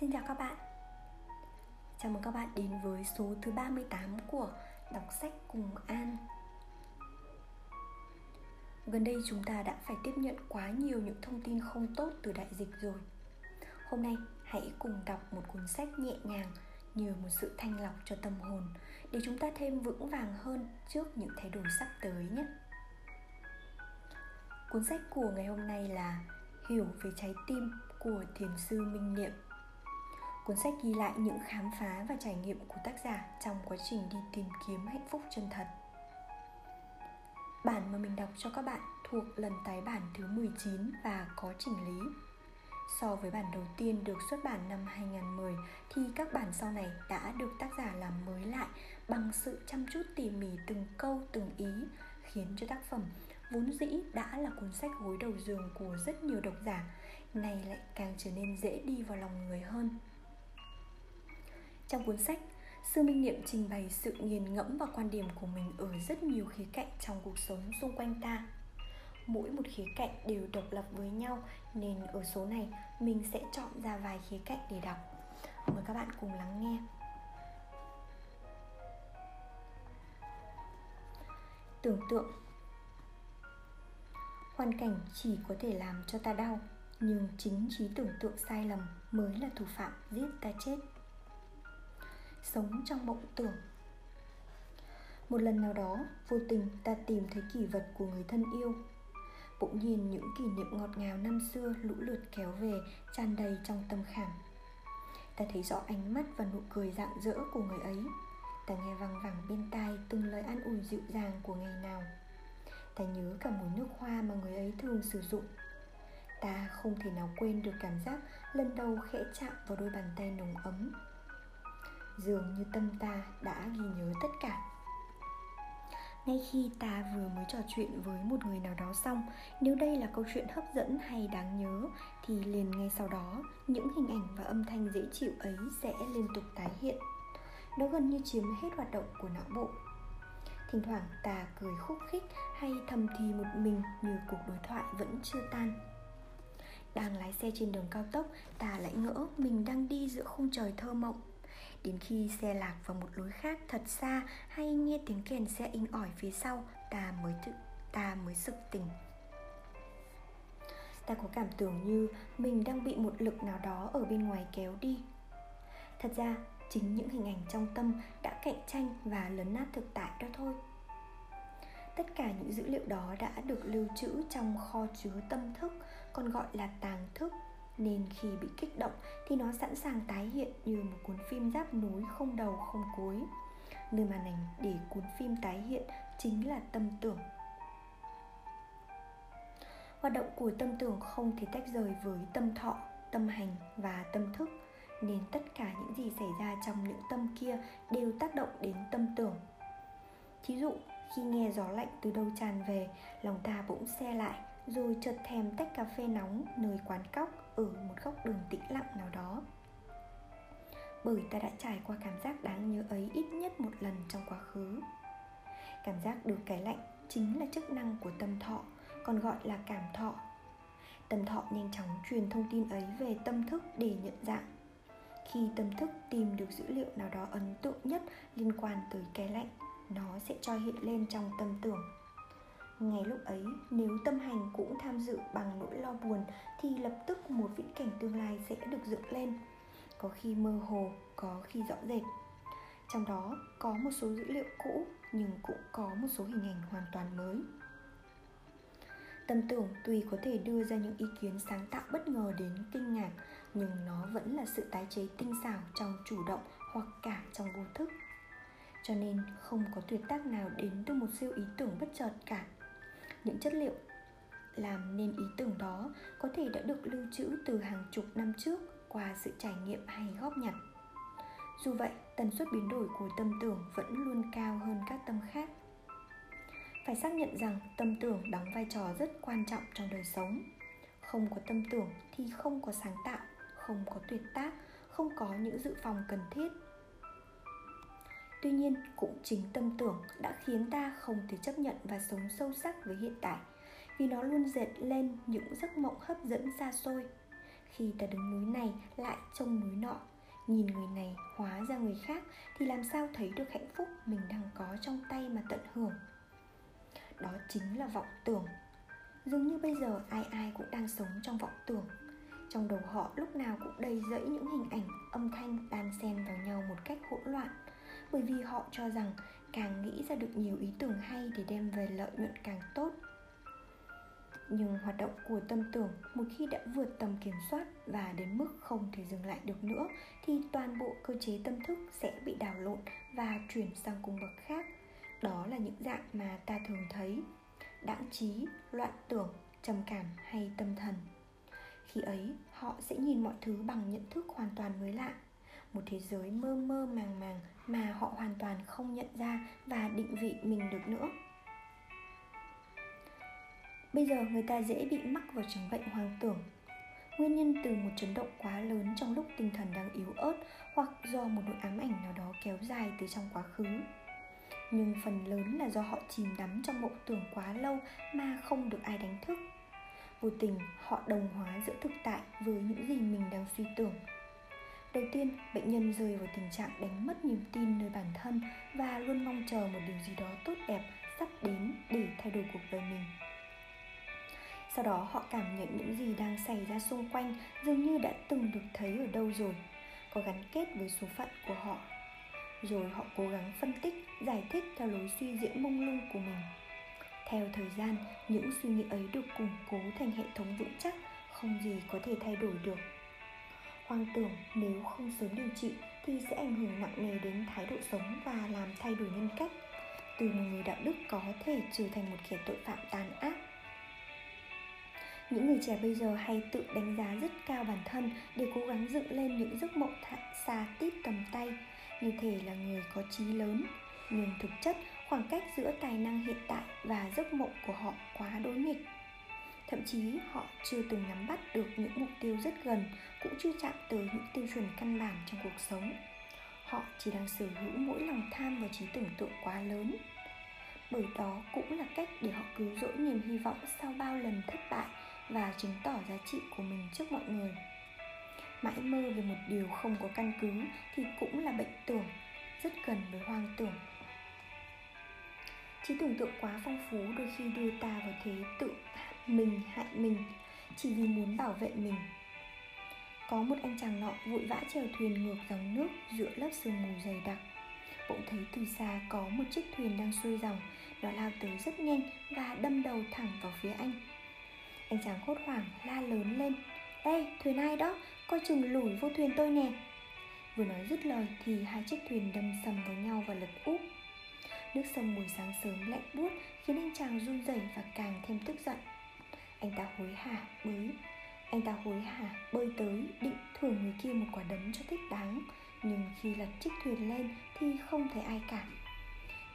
Xin chào các bạn. Chào mừng các bạn đến với số thứ 38 của Đọc sách cùng An. Gần đây chúng ta đã phải tiếp nhận quá nhiều những thông tin không tốt từ đại dịch rồi. Hôm nay, hãy cùng đọc một cuốn sách nhẹ nhàng như một sự thanh lọc cho tâm hồn để chúng ta thêm vững vàng hơn trước những thay đổi sắp tới nhé. Cuốn sách của ngày hôm nay là Hiểu về trái tim của Thiền sư Minh Niệm. Cuốn sách ghi lại những khám phá và trải nghiệm của tác giả trong quá trình đi tìm kiếm hạnh phúc chân thật. Bản mà mình đọc cho các bạn thuộc lần tái bản thứ 19 và có chỉnh lý. So với bản đầu tiên được xuất bản năm 2010 thì các bản sau này đã được tác giả làm mới lại bằng sự chăm chút tỉ mỉ từng câu, từng ý, khiến cho tác phẩm vốn dĩ đã là cuốn sách gối đầu giường của rất nhiều độc giả này lại càng trở nên dễ đi vào lòng người hơn trong cuốn sách, Sư Minh Niệm trình bày sự nghiền ngẫm và quan điểm của mình ở rất nhiều khía cạnh trong cuộc sống xung quanh ta. Mỗi một khía cạnh đều độc lập với nhau nên ở số này mình sẽ chọn ra vài khía cạnh để đọc. Mời các bạn cùng lắng nghe. Tưởng tượng Hoàn cảnh chỉ có thể làm cho ta đau Nhưng chính trí tưởng tượng sai lầm mới là thủ phạm giết ta chết sống trong mộng tưởng. Một lần nào đó, vô tình ta tìm thấy kỷ vật của người thân yêu. Bỗng nhìn những kỷ niệm ngọt ngào năm xưa lũ lượt kéo về, tràn đầy trong tâm khảm. Ta thấy rõ ánh mắt và nụ cười rạng rỡ của người ấy. Ta nghe văng vẳng bên tai từng lời an ủi dịu dàng của ngày nào. Ta nhớ cả mùi nước hoa mà người ấy thường sử dụng. Ta không thể nào quên được cảm giác lần đầu khẽ chạm vào đôi bàn tay nồng ấm dường như tâm ta đã ghi nhớ tất cả. Ngay khi ta vừa mới trò chuyện với một người nào đó xong, nếu đây là câu chuyện hấp dẫn hay đáng nhớ, thì liền ngay sau đó, những hình ảnh và âm thanh dễ chịu ấy sẽ liên tục tái hiện. Nó gần như chiếm hết hoạt động của não bộ. Thỉnh thoảng ta cười khúc khích hay thầm thì một mình như cuộc đối thoại vẫn chưa tan. Đang lái xe trên đường cao tốc, ta lại ngỡ mình đang đi giữa khung trời thơ mộng. Đến khi xe lạc vào một lối khác thật xa Hay nghe tiếng kèn xe in ỏi phía sau Ta mới tự, ta mới sực tỉnh. Ta có cảm tưởng như mình đang bị một lực nào đó ở bên ngoài kéo đi. Thật ra chính những hình ảnh trong tâm đã cạnh tranh và lấn nát thực tại đó thôi. Tất cả những dữ liệu đó đã được lưu trữ trong kho chứa tâm thức còn gọi là tàng thức nên khi bị kích động thì nó sẵn sàng tái hiện như một cuốn phim giáp nối không đầu không cuối. Nơi màn ảnh để cuốn phim tái hiện chính là tâm tưởng. Hoạt động của tâm tưởng không thể tách rời với tâm thọ, tâm hành và tâm thức, nên tất cả những gì xảy ra trong những tâm kia đều tác động đến tâm tưởng. Thí dụ, khi nghe gió lạnh từ đâu tràn về, lòng ta bỗng xe lại, rồi chợt thèm tách cà phê nóng nơi quán cóc ở một góc đường tĩnh lặng nào đó. Bởi ta đã trải qua cảm giác đáng nhớ ấy ít nhất một lần trong quá khứ. Cảm giác được cái lạnh chính là chức năng của tâm thọ, còn gọi là cảm thọ. Tâm thọ nhanh chóng truyền thông tin ấy về tâm thức để nhận dạng. Khi tâm thức tìm được dữ liệu nào đó ấn tượng nhất liên quan tới cái lạnh, nó sẽ cho hiện lên trong tâm tưởng ngay lúc ấy, nếu tâm hành cũng tham dự bằng nỗi lo buồn, thì lập tức một viễn cảnh tương lai sẽ được dựng lên. Có khi mơ hồ, có khi rõ rệt. Trong đó, có một số dữ liệu cũ, nhưng cũng có một số hình ảnh hoàn toàn mới. Tâm tưởng tuy có thể đưa ra những ý kiến sáng tạo bất ngờ đến kinh ngạc, nhưng nó vẫn là sự tái chế tinh xảo trong chủ động hoặc cả trong vô thức. Cho nên không có tuyệt tác nào đến từ một siêu ý tưởng bất chợt cả những chất liệu. Làm nên ý tưởng đó có thể đã được lưu trữ từ hàng chục năm trước qua sự trải nghiệm hay góp nhặt. Dù vậy, tần suất biến đổi của tâm tưởng vẫn luôn cao hơn các tâm khác. Phải xác nhận rằng tâm tưởng đóng vai trò rất quan trọng trong đời sống. Không có tâm tưởng thì không có sáng tạo, không có tuyệt tác, không có những dự phòng cần thiết tuy nhiên, cũng chính tâm tưởng đã khiến ta không thể chấp nhận và sống sâu sắc với hiện tại, vì nó luôn dệt lên những giấc mộng hấp dẫn xa xôi. Khi ta đứng núi này lại trông núi nọ, nhìn người này hóa ra người khác, thì làm sao thấy được hạnh phúc mình đang có trong tay mà tận hưởng? Đó chính là vọng tưởng. Dường như bây giờ ai ai cũng đang sống trong vọng tưởng. Trong đầu họ lúc nào cũng đầy rẫy những hình ảnh âm thanh đan xen vào nhau một cách hỗn loạn bởi vì họ cho rằng càng nghĩ ra được nhiều ý tưởng hay để đem về lợi nhuận càng tốt. Nhưng hoạt động của tâm tưởng một khi đã vượt tầm kiểm soát và đến mức không thể dừng lại được nữa, thì toàn bộ cơ chế tâm thức sẽ bị đảo lộn và chuyển sang cung bậc khác. Đó là những dạng mà ta thường thấy. Đãng trí, loạn tưởng, trầm cảm hay tâm thần. Khi ấy, họ sẽ nhìn mọi thứ bằng nhận thức hoàn toàn mới lạ một thế giới mơ mơ màng màng mà họ hoàn toàn không nhận ra và định vị mình được nữa. Bây giờ người ta dễ bị mắc vào chứng bệnh hoang tưởng. Nguyên nhân từ một chấn động quá lớn trong lúc tinh thần đang yếu ớt hoặc do một nỗi ám ảnh nào đó kéo dài từ trong quá khứ. Nhưng phần lớn là do họ chìm đắm trong mộng tưởng quá lâu mà không được ai đánh thức. Vô tình, họ đồng hóa giữa thực tại với những gì mình đang suy tưởng đầu tiên, bệnh nhân rơi vào tình trạng đánh mất niềm tin nơi bản thân và luôn mong chờ một điều gì đó tốt đẹp sắp đến để thay đổi cuộc đời mình. Sau đó, họ cảm nhận những gì đang xảy ra xung quanh dường như đã từng được thấy ở đâu rồi, có gắn kết với số phận của họ. Rồi họ cố gắng phân tích, giải thích theo lối suy diễn mông lung của mình. Theo thời gian, những suy nghĩ ấy được củng cố thành hệ thống vững chắc, không gì có thể thay đổi được hoang tưởng nếu không sớm điều trị thì sẽ ảnh hưởng nặng nề đến thái độ sống và làm thay đổi nhân cách. Từ một người đạo đức có thể trở thành một kẻ tội phạm tàn ác. Những người trẻ bây giờ hay tự đánh giá rất cao bản thân để cố gắng dựng lên những giấc mộng xa tít tầm tay. Như thể là người có trí lớn, nhưng thực chất khoảng cách giữa tài năng hiện tại và giấc mộng của họ quá đối nghịch thậm chí, họ chưa từng nắm bắt được những mục tiêu rất gần, cũng chưa chạm tới những tiêu chuẩn căn bản trong cuộc sống. Họ chỉ đang sở hữu mỗi lòng tham và trí tưởng tượng quá lớn. Bởi đó cũng là cách để họ cứu rỗi niềm hy vọng sau bao lần thất bại và chứng tỏ giá trị của mình trước mọi người. Mãi mơ về một điều không có căn cứ thì cũng là bệnh tưởng, rất gần với hoang tưởng. Trí tưởng tượng quá phong phú đôi khi đưa ta vào thế tự mình, hại mình, chỉ vì muốn bảo vệ mình. Có một anh chàng nọ vội vã chèo thuyền ngược dòng nước giữa lớp sương mù dày đặc. Bỗng thấy từ xa có một chiếc thuyền đang xuôi dòng, nó lao tới rất nhanh và đâm đầu thẳng vào phía anh. Anh chàng hốt hoảng la lớn lên, ê, thuyền ai đó? Coi chừng lủi vô thuyền tôi nè. Vừa nói dứt lời thì hai chiếc thuyền đâm sầm vào nhau và lật úp. Nước sông buổi sáng sớm lạnh buốt khiến anh chàng run rẩy và càng thêm tức giận anh ta hối hả, bới. Anh ta hối hả, bơi tới, định thưởng người kia một quả đấm cho thích đáng. Nhưng khi lật chiếc thuyền lên thì không thấy ai cả.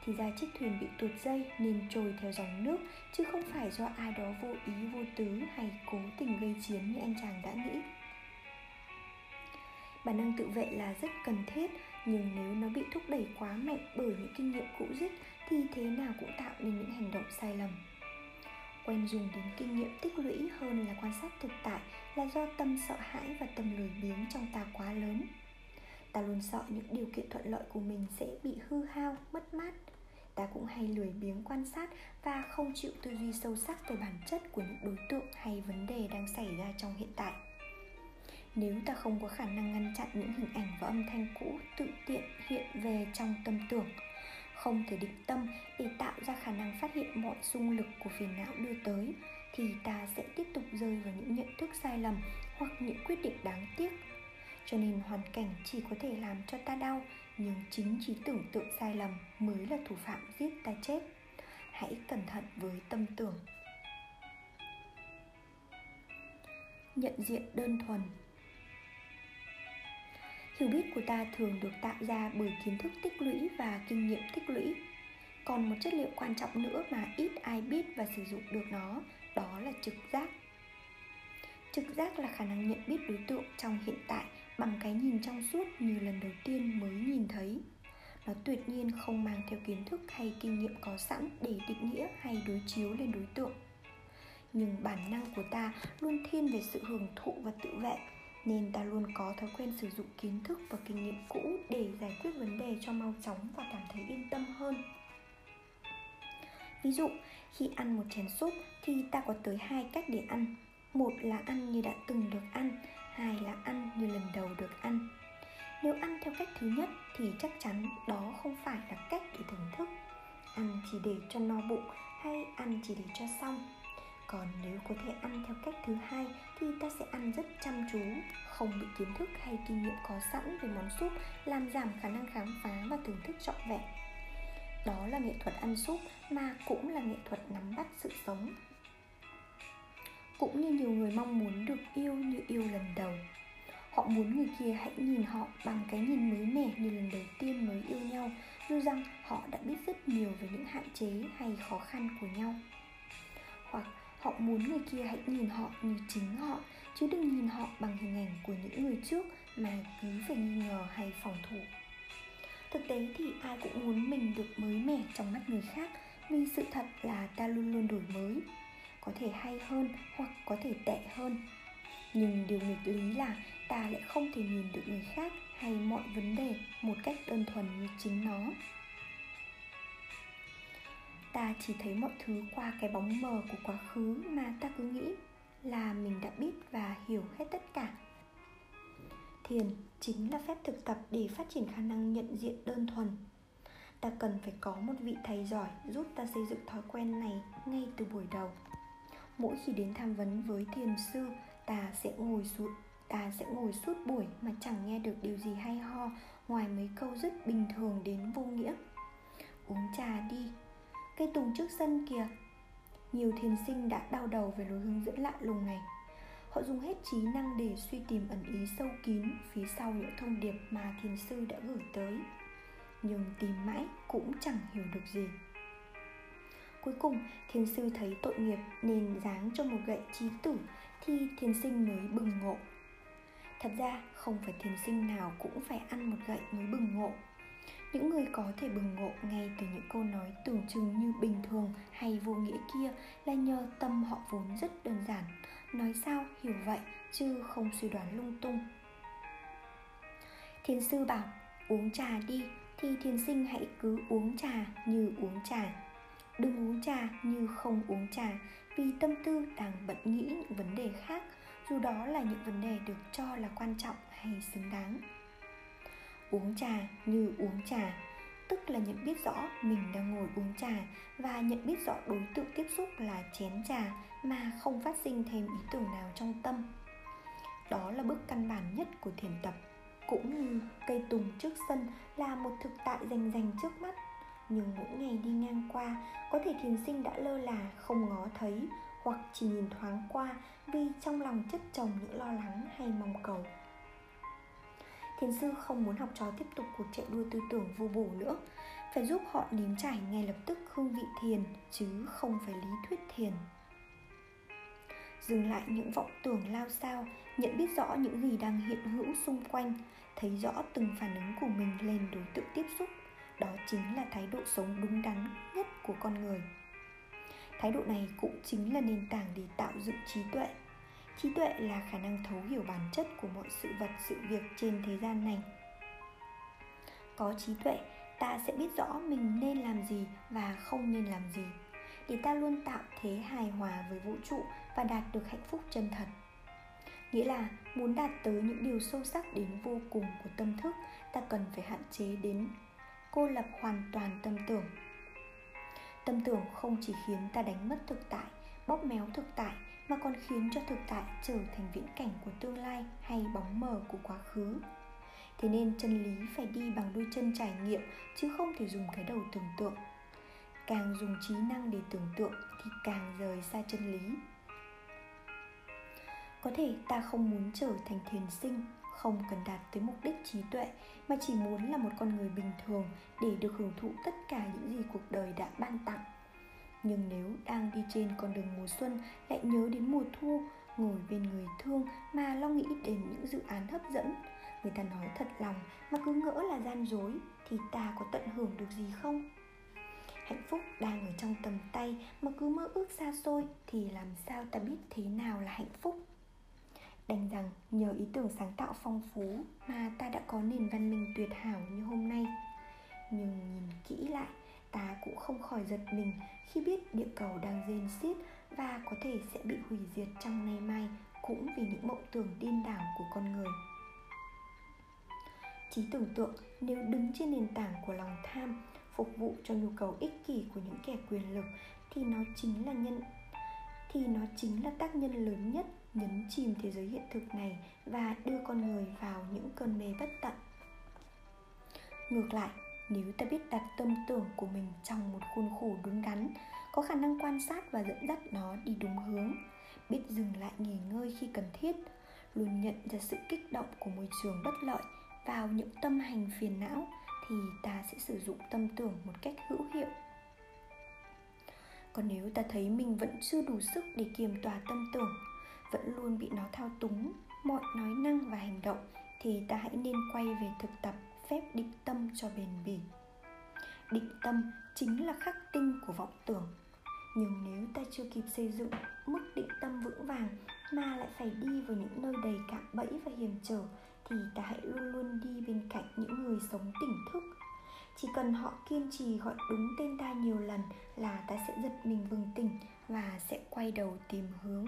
Thì ra chiếc thuyền bị tuột dây nên trôi theo dòng nước, chứ không phải do ai đó vô ý, vô tứ hay cố tình gây chiến như anh chàng đã nghĩ. Bản năng tự vệ là rất cần thiết, nhưng nếu nó bị thúc đẩy quá mạnh bởi những kinh nghiệm cũ rích thì thế nào cũng tạo nên những hành động sai lầm quen dùng đến kinh nghiệm tích lũy hơn là quan sát thực tại là do tâm sợ hãi và tâm lười biếng trong ta quá lớn. Ta luôn sợ những điều kiện thuận lợi của mình sẽ bị hư hao, mất mát. Ta cũng hay lười biếng quan sát và không chịu tư duy sâu sắc về bản chất của những đối tượng hay vấn đề đang xảy ra trong hiện tại. Nếu ta không có khả năng ngăn chặn những hình ảnh và âm thanh cũ tự tiện hiện về trong tâm tưởng không thể định tâm để tạo ra khả năng phát hiện mọi xung lực của phiền não đưa tới, thì ta sẽ tiếp tục rơi vào những nhận thức sai lầm hoặc những quyết định đáng tiếc. Cho nên hoàn cảnh chỉ có thể làm cho ta đau, nhưng chính trí tưởng tượng sai lầm mới là thủ phạm giết ta chết. Hãy cẩn thận với tâm tưởng. Nhận diện đơn thuần hiểu biết của ta thường được tạo ra bởi kiến thức tích lũy và kinh nghiệm tích lũy. Còn một chất liệu quan trọng nữa mà ít ai biết và sử dụng được nó, đó là trực giác. Trực giác là khả năng nhận biết đối tượng trong hiện tại bằng cái nhìn trong suốt như lần đầu tiên mới nhìn thấy. Nó tuyệt nhiên không mang theo kiến thức hay kinh nghiệm có sẵn để định nghĩa hay đối chiếu lên đối tượng. Nhưng bản năng của ta luôn thiên về sự hưởng thụ và tự vệ nên ta luôn có thói quen sử dụng kiến thức và kinh nghiệm cũ để giải quyết vấn đề cho mau chóng và cảm thấy yên tâm hơn. Ví dụ, khi ăn một chén súp thì ta có tới hai cách để ăn. Một là ăn như đã từng được ăn, hai là ăn như lần đầu được ăn. Nếu ăn theo cách thứ nhất thì chắc chắn đó không phải là cách để thưởng thức. Ăn chỉ để cho no bụng hay ăn chỉ để cho xong còn nếu có thể ăn theo cách thứ hai thì ta sẽ ăn rất chăm chú, không bị kiến thức hay kinh nghiệm có sẵn về món súp, làm giảm khả năng khám phá và thưởng thức trọn vẹn. Đó là nghệ thuật ăn súp mà cũng là nghệ thuật nắm bắt sự sống. Cũng như nhiều người mong muốn được yêu như yêu lần đầu, họ muốn người kia hãy nhìn họ bằng cái nhìn mới mẻ như lần đầu tiên mới yêu nhau, dù rằng họ đã biết rất nhiều về những hạn chế hay khó khăn của nhau họ muốn người kia hãy nhìn họ như chính họ, chứ đừng nhìn họ bằng hình ảnh của những người trước mà cứ phải nghi ngờ hay phòng thủ. Thực tế thì ai cũng muốn mình được mới mẻ trong mắt người khác, vì sự thật là ta luôn luôn đổi mới. Có thể hay hơn hoặc có thể tệ hơn. Nhưng điều nghịch lý là ta lại không thể nhìn được người khác hay mọi vấn đề một cách đơn thuần như chính nó ta chỉ thấy mọi thứ qua cái bóng mờ của quá khứ mà ta cứ nghĩ là mình đã biết và hiểu hết tất cả. Thiền chính là phép thực tập để phát triển khả năng nhận diện đơn thuần. Ta cần phải có một vị thầy giỏi giúp ta xây dựng thói quen này ngay từ buổi đầu. Mỗi khi đến tham vấn với thiền sư, ta sẽ ngồi suốt, ta sẽ ngồi suốt buổi mà chẳng nghe được điều gì hay ho ngoài mấy câu rất bình thường đến vô nghĩa. Uống trà đi cây tùng trước sân kìa. Nhiều thiền sinh đã đau đầu về lối hướng dẫn lạ lùng này. Họ dùng hết trí năng để suy tìm ẩn ý sâu kín phía sau những thông điệp mà thiền sư đã gửi tới. Nhưng tìm mãi cũng chẳng hiểu được gì. Cuối cùng, thiền sư thấy tội nghiệp nên giáng cho một gậy trí tử thì thiền sinh mới bừng ngộ. Thật ra, không phải thiền sinh nào cũng phải ăn một gậy mới bừng ngộ những người có thể bừng ngộ ngay từ những câu nói tưởng chừng như bình thường hay vô nghĩa kia là nhờ tâm họ vốn rất đơn giản. Nói sao, hiểu vậy, chứ không suy đoán lung tung. Thiền sư bảo, uống trà đi, thì thiền sinh hãy cứ uống trà như uống trà. Đừng uống trà như không uống trà, vì tâm tư đang bận nghĩ những vấn đề khác, dù đó là những vấn đề được cho là quan trọng hay xứng đáng uống trà như uống trà. Tức là nhận biết rõ mình đang ngồi uống trà và nhận biết rõ đối tượng tiếp xúc là chén trà mà không phát sinh thêm ý tưởng nào trong tâm. Đó là bước căn bản nhất của thiền tập, cũng như cây tùng trước sân là một thực tại rành rành trước mắt. Nhưng mỗi ngày đi ngang qua, có thể thiền sinh đã lơ là, không ngó thấy, hoặc chỉ nhìn thoáng qua vì trong lòng chất chồng những lo lắng hay mong cầu thiền sư không muốn học trò tiếp tục cuộc chạy đua tư tưởng vô bổ nữa. Phải giúp họ nếm trải ngay lập tức hương vị thiền, chứ không phải lý thuyết thiền. Dừng lại những vọng tưởng lao sao, nhận biết rõ những gì đang hiện hữu xung quanh, thấy rõ từng phản ứng của mình lên đối tượng tiếp xúc. Đó chính là thái độ sống đúng đắn nhất của con người. Thái độ này cũng chính là nền tảng để tạo dựng trí tuệ trí tuệ là khả năng thấu hiểu bản chất của mọi sự vật, sự việc trên thế gian này. Có trí tuệ, ta sẽ biết rõ mình nên làm gì và không nên làm gì, để ta luôn tạo thế hài hòa với vũ trụ và đạt được hạnh phúc chân thật. Nghĩa là, muốn đạt tới những điều sâu sắc đến vô cùng của tâm thức, ta cần phải hạn chế đến cô lập hoàn toàn tâm tưởng. Tâm tưởng không chỉ khiến ta đánh mất thực tại, bóp méo thực tại mà còn khiến cho thực tại trở thành viễn cảnh của tương lai hay bóng mờ của quá khứ. Thế nên chân lý phải đi bằng đôi chân trải nghiệm, chứ không thể dùng cái đầu tưởng tượng. Càng dùng trí năng để tưởng tượng thì càng rời xa chân lý. Có thể ta không muốn trở thành thiền sinh, không cần đạt tới mục đích trí tuệ, mà chỉ muốn là một con người bình thường để được hưởng thụ tất cả những gì cuộc đời đã ban tặng nhưng nếu đang đi trên con đường mùa xuân lại nhớ đến mùa thu, ngồi bên người thương mà lo nghĩ đến những dự án hấp dẫn, người ta nói thật lòng mà cứ ngỡ là gian dối thì ta có tận hưởng được gì không? Hạnh phúc đang ở trong tầm tay mà cứ mơ ước xa xôi thì làm sao ta biết thế nào là hạnh phúc? Đành rằng nhờ ý tưởng sáng tạo phong phú mà ta đã có nền văn minh tuyệt hảo như hôm nay. Nhưng nhìn kỹ lại ta cũng không khỏi giật mình khi biết địa cầu đang rên xiết và có thể sẽ bị hủy diệt trong nay mai, cũng vì những mộng tưởng điên đảo của con người. Trí tưởng tượng, nếu đứng trên nền tảng của lòng tham phục vụ cho nhu cầu ích kỷ của những kẻ quyền lực, thì nó chính là nhân, thì nó chính là tác nhân lớn nhất nhấn chìm thế giới hiện thực này và đưa con người vào những cơn mê bất tận. Ngược lại nếu ta biết đặt tâm tưởng của mình trong một khuôn khổ đúng đắn, có khả năng quan sát và dẫn dắt nó đi đúng hướng, biết dừng lại nghỉ ngơi khi cần thiết, luôn nhận ra sự kích động của môi trường bất lợi vào những tâm hành phiền não thì ta sẽ sử dụng tâm tưởng một cách hữu hiệu. Còn nếu ta thấy mình vẫn chưa đủ sức để kiềm tỏa tâm tưởng, vẫn luôn bị nó thao túng, mọi nói năng và hành động, thì ta hãy nên quay về thực tập phép định tâm cho bền bỉ. Định tâm chính là khắc tinh của vọng tưởng. Nhưng nếu ta chưa kịp xây dựng mức định tâm vững vàng mà lại phải đi vào những nơi đầy cạm bẫy và hiểm trở, thì ta hãy luôn luôn đi bên cạnh những người sống tỉnh thức. Chỉ cần họ kiên trì gọi đúng tên ta nhiều lần là ta sẽ giật mình bừng tỉnh và sẽ quay đầu tìm hướng.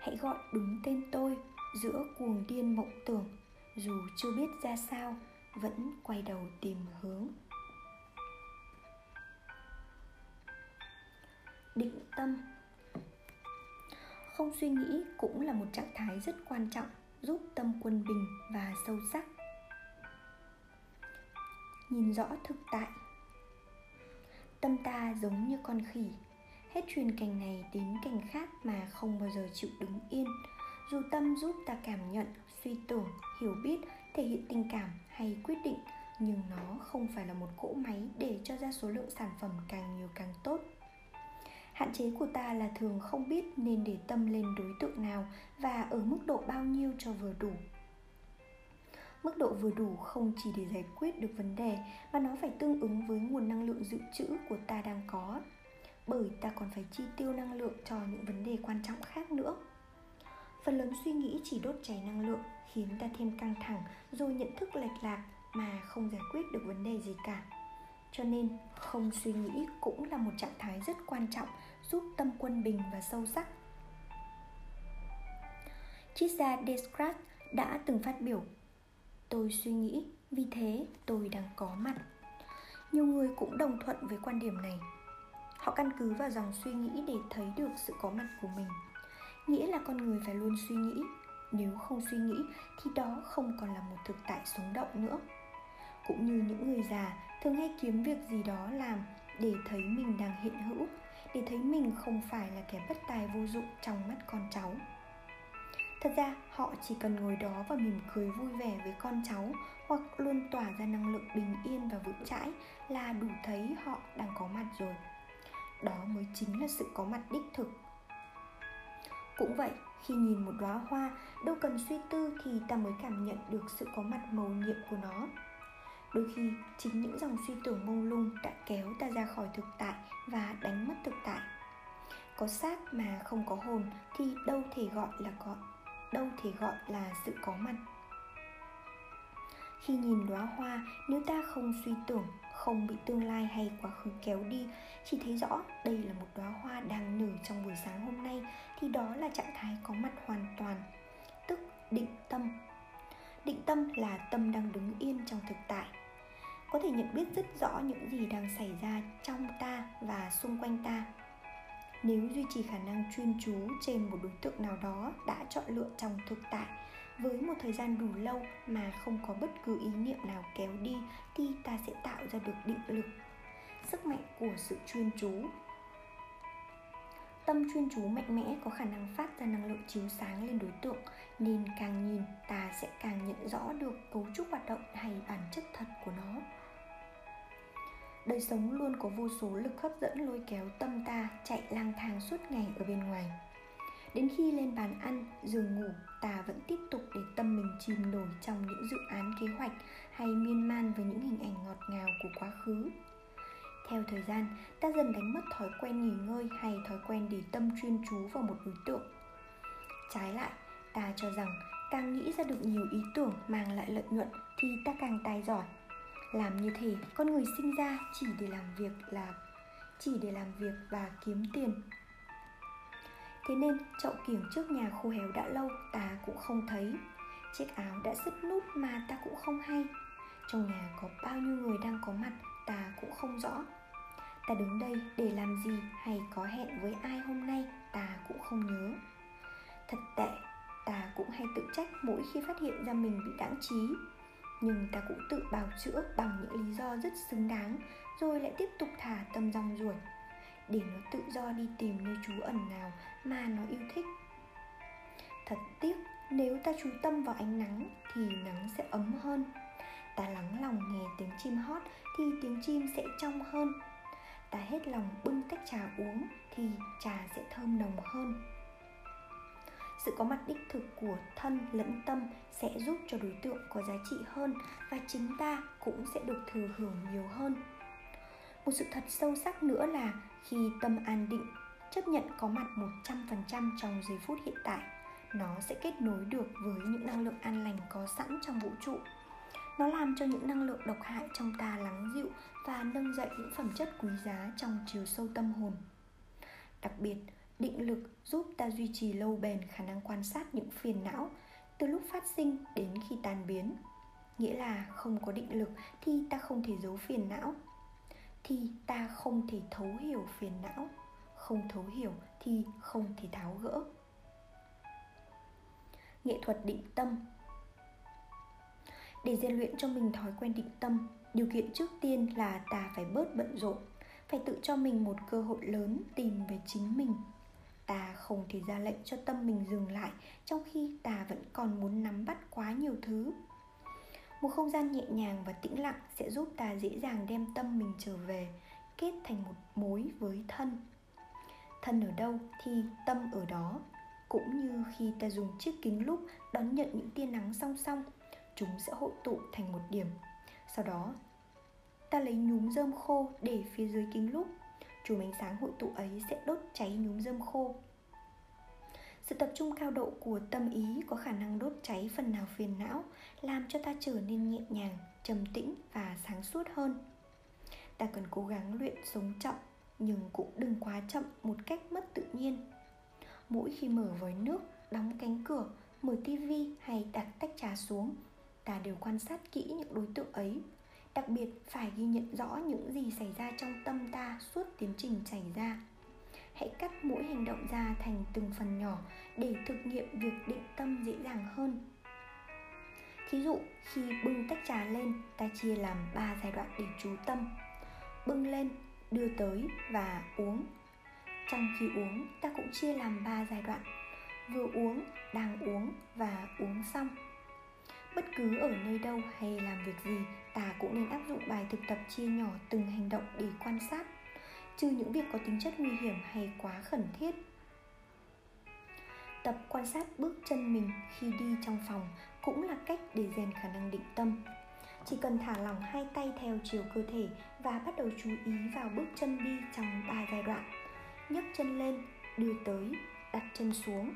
Hãy gọi đúng tên tôi giữa cuồng điên mộng tưởng dù chưa biết ra sao, vẫn quay đầu tìm hướng. Định tâm. Không suy nghĩ cũng là một trạng thái rất quan trọng, giúp tâm quân bình và sâu sắc. Nhìn rõ thực tại. Tâm ta giống như con khỉ, hết truyền cành này đến cành khác mà không bao giờ chịu đứng yên. Dù tâm giúp ta cảm nhận suy tưởng, hiểu biết, thể hiện tình cảm hay quyết định, nhưng nó không phải là một cỗ máy để cho ra số lượng sản phẩm càng nhiều càng tốt. Hạn chế của ta là thường không biết nên để tâm lên đối tượng nào và ở mức độ bao nhiêu cho vừa đủ. Mức độ vừa đủ không chỉ để giải quyết được vấn đề, mà nó phải tương ứng với nguồn năng lượng dự trữ của ta đang có, bởi ta còn phải chi tiêu năng lượng cho những vấn đề quan trọng khác nữa. Phần lớn suy nghĩ chỉ đốt cháy năng lượng khiến ta thêm căng thẳng rồi nhận thức lệch lạc mà không giải quyết được vấn đề gì cả. Cho nên, không suy nghĩ cũng là một trạng thái rất quan trọng giúp tâm quân bình và sâu sắc. Triết gia Descartes đã từng phát biểu, tôi suy nghĩ, vì thế tôi đang có mặt. Nhiều người cũng đồng thuận với quan điểm này. Họ căn cứ vào dòng suy nghĩ để thấy được sự có mặt của mình, nghĩa là con người phải luôn suy nghĩ nếu không suy nghĩ, thì đó không còn là một thực tại sống động nữa. Cũng như những người già thường hay kiếm việc gì đó làm để thấy mình đang hiện hữu, để thấy mình không phải là kẻ bất tài vô dụng trong mắt con cháu. Thật ra, họ chỉ cần ngồi đó và mỉm cười vui vẻ với con cháu hoặc luôn tỏa ra năng lượng bình yên và vững chãi là đủ thấy họ đang có mặt rồi. Đó mới chính là sự có mặt đích thực. Cũng vậy khi nhìn một đóa hoa, đâu cần suy tư thì ta mới cảm nhận được sự có mặt màu nhiệm của nó. Đôi khi, chính những dòng suy tưởng mông lung đã kéo ta ra khỏi thực tại và đánh mất thực tại. Có xác mà không có hồn thì đâu thể gọi là có, đâu thể gọi là sự có mặt. Khi nhìn đóa hoa, nếu ta không suy tưởng không bị tương lai hay quá khứ kéo đi. Chỉ thấy rõ đây là một đóa hoa đang nở trong buổi sáng hôm nay, thì đó là trạng thái có mặt hoàn toàn. Tức định tâm. Định tâm là tâm đang đứng yên trong thực tại. Có thể nhận biết rất rõ những gì đang xảy ra trong ta và xung quanh ta. Nếu duy trì khả năng chuyên chú trên một đối tượng nào đó đã chọn lựa trong thực tại với một thời gian đủ lâu mà không có bất cứ ý niệm nào kéo đi thì ta sẽ tạo ra được định lực, sức mạnh của sự chuyên chú. Tâm chuyên chú mạnh mẽ có khả năng phát ra năng lượng chiếu sáng lên đối tượng, nên càng nhìn ta sẽ càng nhận rõ được cấu trúc hoạt động hay bản chất thật của nó. Đời sống luôn có vô số lực hấp dẫn lôi kéo tâm ta chạy lang thang suốt ngày ở bên ngoài. Đến khi lên bàn ăn, giường ngủ, ta vẫn tiếp tục để tâm mình chìm nổi trong những dự án kế hoạch hay miên man với những hình ảnh ngọt ngào của quá khứ. Theo thời gian, ta dần đánh mất thói quen nghỉ ngơi hay thói quen để tâm chuyên chú vào một đối tượng. Trái lại, ta cho rằng càng nghĩ ra được nhiều ý tưởng mang lại lợi nhuận thì ta càng tài giỏi. Làm như thế, con người sinh ra chỉ để làm việc là chỉ để làm việc và kiếm tiền Thế nên chậu kiểng trước nhà khô héo đã lâu ta cũng không thấy. Chiếc áo đã sứt nút mà ta cũng không hay. Trong nhà có bao nhiêu người đang có mặt ta cũng không rõ. Ta đứng đây để làm gì hay có hẹn với ai hôm nay ta cũng không nhớ. Thật tệ, ta cũng hay tự trách mỗi khi phát hiện ra mình bị đáng trí. Nhưng ta cũng tự bào chữa bằng những lý do rất xứng đáng Rồi lại tiếp tục thả tâm rong ruổi để nó tự do đi tìm nơi trú ẩn nào mà nó yêu thích. Thật tiếc, nếu ta chú tâm vào ánh nắng thì nắng sẽ ấm hơn. Ta lắng lòng nghe tiếng chim hót thì tiếng chim sẽ trong hơn. Ta hết lòng bưng tách trà uống thì trà sẽ thơm nồng hơn. Sự có mặt đích thực của thân lẫn tâm sẽ giúp cho đối tượng có giá trị hơn và chính ta cũng sẽ được thừa hưởng nhiều hơn. Một sự thật sâu sắc nữa là khi tâm an định, chấp nhận có mặt 100% trong giây phút hiện tại, nó sẽ kết nối được với những năng lượng an lành có sẵn trong vũ trụ. Nó làm cho những năng lượng độc hại trong ta lắng dịu và nâng dậy những phẩm chất quý giá trong chiều sâu tâm hồn. Đặc biệt, định lực giúp ta duy trì lâu bền khả năng quan sát những phiền não từ lúc phát sinh đến khi tan biến. Nghĩa là không có định lực thì ta không thể giấu phiền não thì ta không thể thấu hiểu phiền não, không thấu hiểu thì không thể tháo gỡ. Nghệ thuật định tâm. Để rèn luyện cho mình thói quen định tâm, điều kiện trước tiên là ta phải bớt bận rộn, phải tự cho mình một cơ hội lớn tìm về chính mình. Ta không thể ra lệnh cho tâm mình dừng lại trong khi ta vẫn còn muốn nắm bắt quá nhiều thứ một không gian nhẹ nhàng và tĩnh lặng sẽ giúp ta dễ dàng đem tâm mình trở về, kết thành một mối với thân. Thân ở đâu thì tâm ở đó. Cũng như khi ta dùng chiếc kính lúp đón nhận những tia nắng song song, chúng sẽ hội tụ thành một điểm. Sau đó, ta lấy nhúm rơm khô để phía dưới kính lúp chùm ánh sáng hội tụ ấy sẽ đốt cháy nhúm rơm khô sự tập trung cao độ của tâm ý có khả năng đốt cháy phần nào phiền não, làm cho ta trở nên nhẹ nhàng, trầm tĩnh và sáng suốt hơn. Ta cần cố gắng luyện sống chậm, nhưng cũng đừng quá chậm một cách mất tự nhiên. Mỗi khi mở vòi nước, đóng cánh cửa, mở tivi hay đặt tách trà xuống, ta đều quan sát kỹ những đối tượng ấy. Đặc biệt, phải ghi nhận rõ những gì xảy ra trong tâm ta suốt tiến trình xảy ra hãy cắt mỗi hành động ra thành từng phần nhỏ để thực nghiệm việc định tâm dễ dàng hơn Thí dụ, khi bưng tách trà lên, ta chia làm 3 giai đoạn để chú tâm. Bưng lên, đưa tới và uống. Trong khi uống, ta cũng chia làm 3 giai đoạn. Vừa uống, đang uống và uống xong. Bất cứ ở nơi đâu hay làm việc gì, ta cũng nên áp dụng bài thực tập chia nhỏ từng hành động để quan sát trừ những việc có tính chất nguy hiểm hay quá khẩn thiết. Tập quan sát bước chân mình khi đi trong phòng cũng là cách để rèn khả năng định tâm. Chỉ cần thả lỏng hai tay theo chiều cơ thể và bắt đầu chú ý vào bước chân đi trong ba giai đoạn. Nhấc chân lên, đưa tới, đặt chân xuống.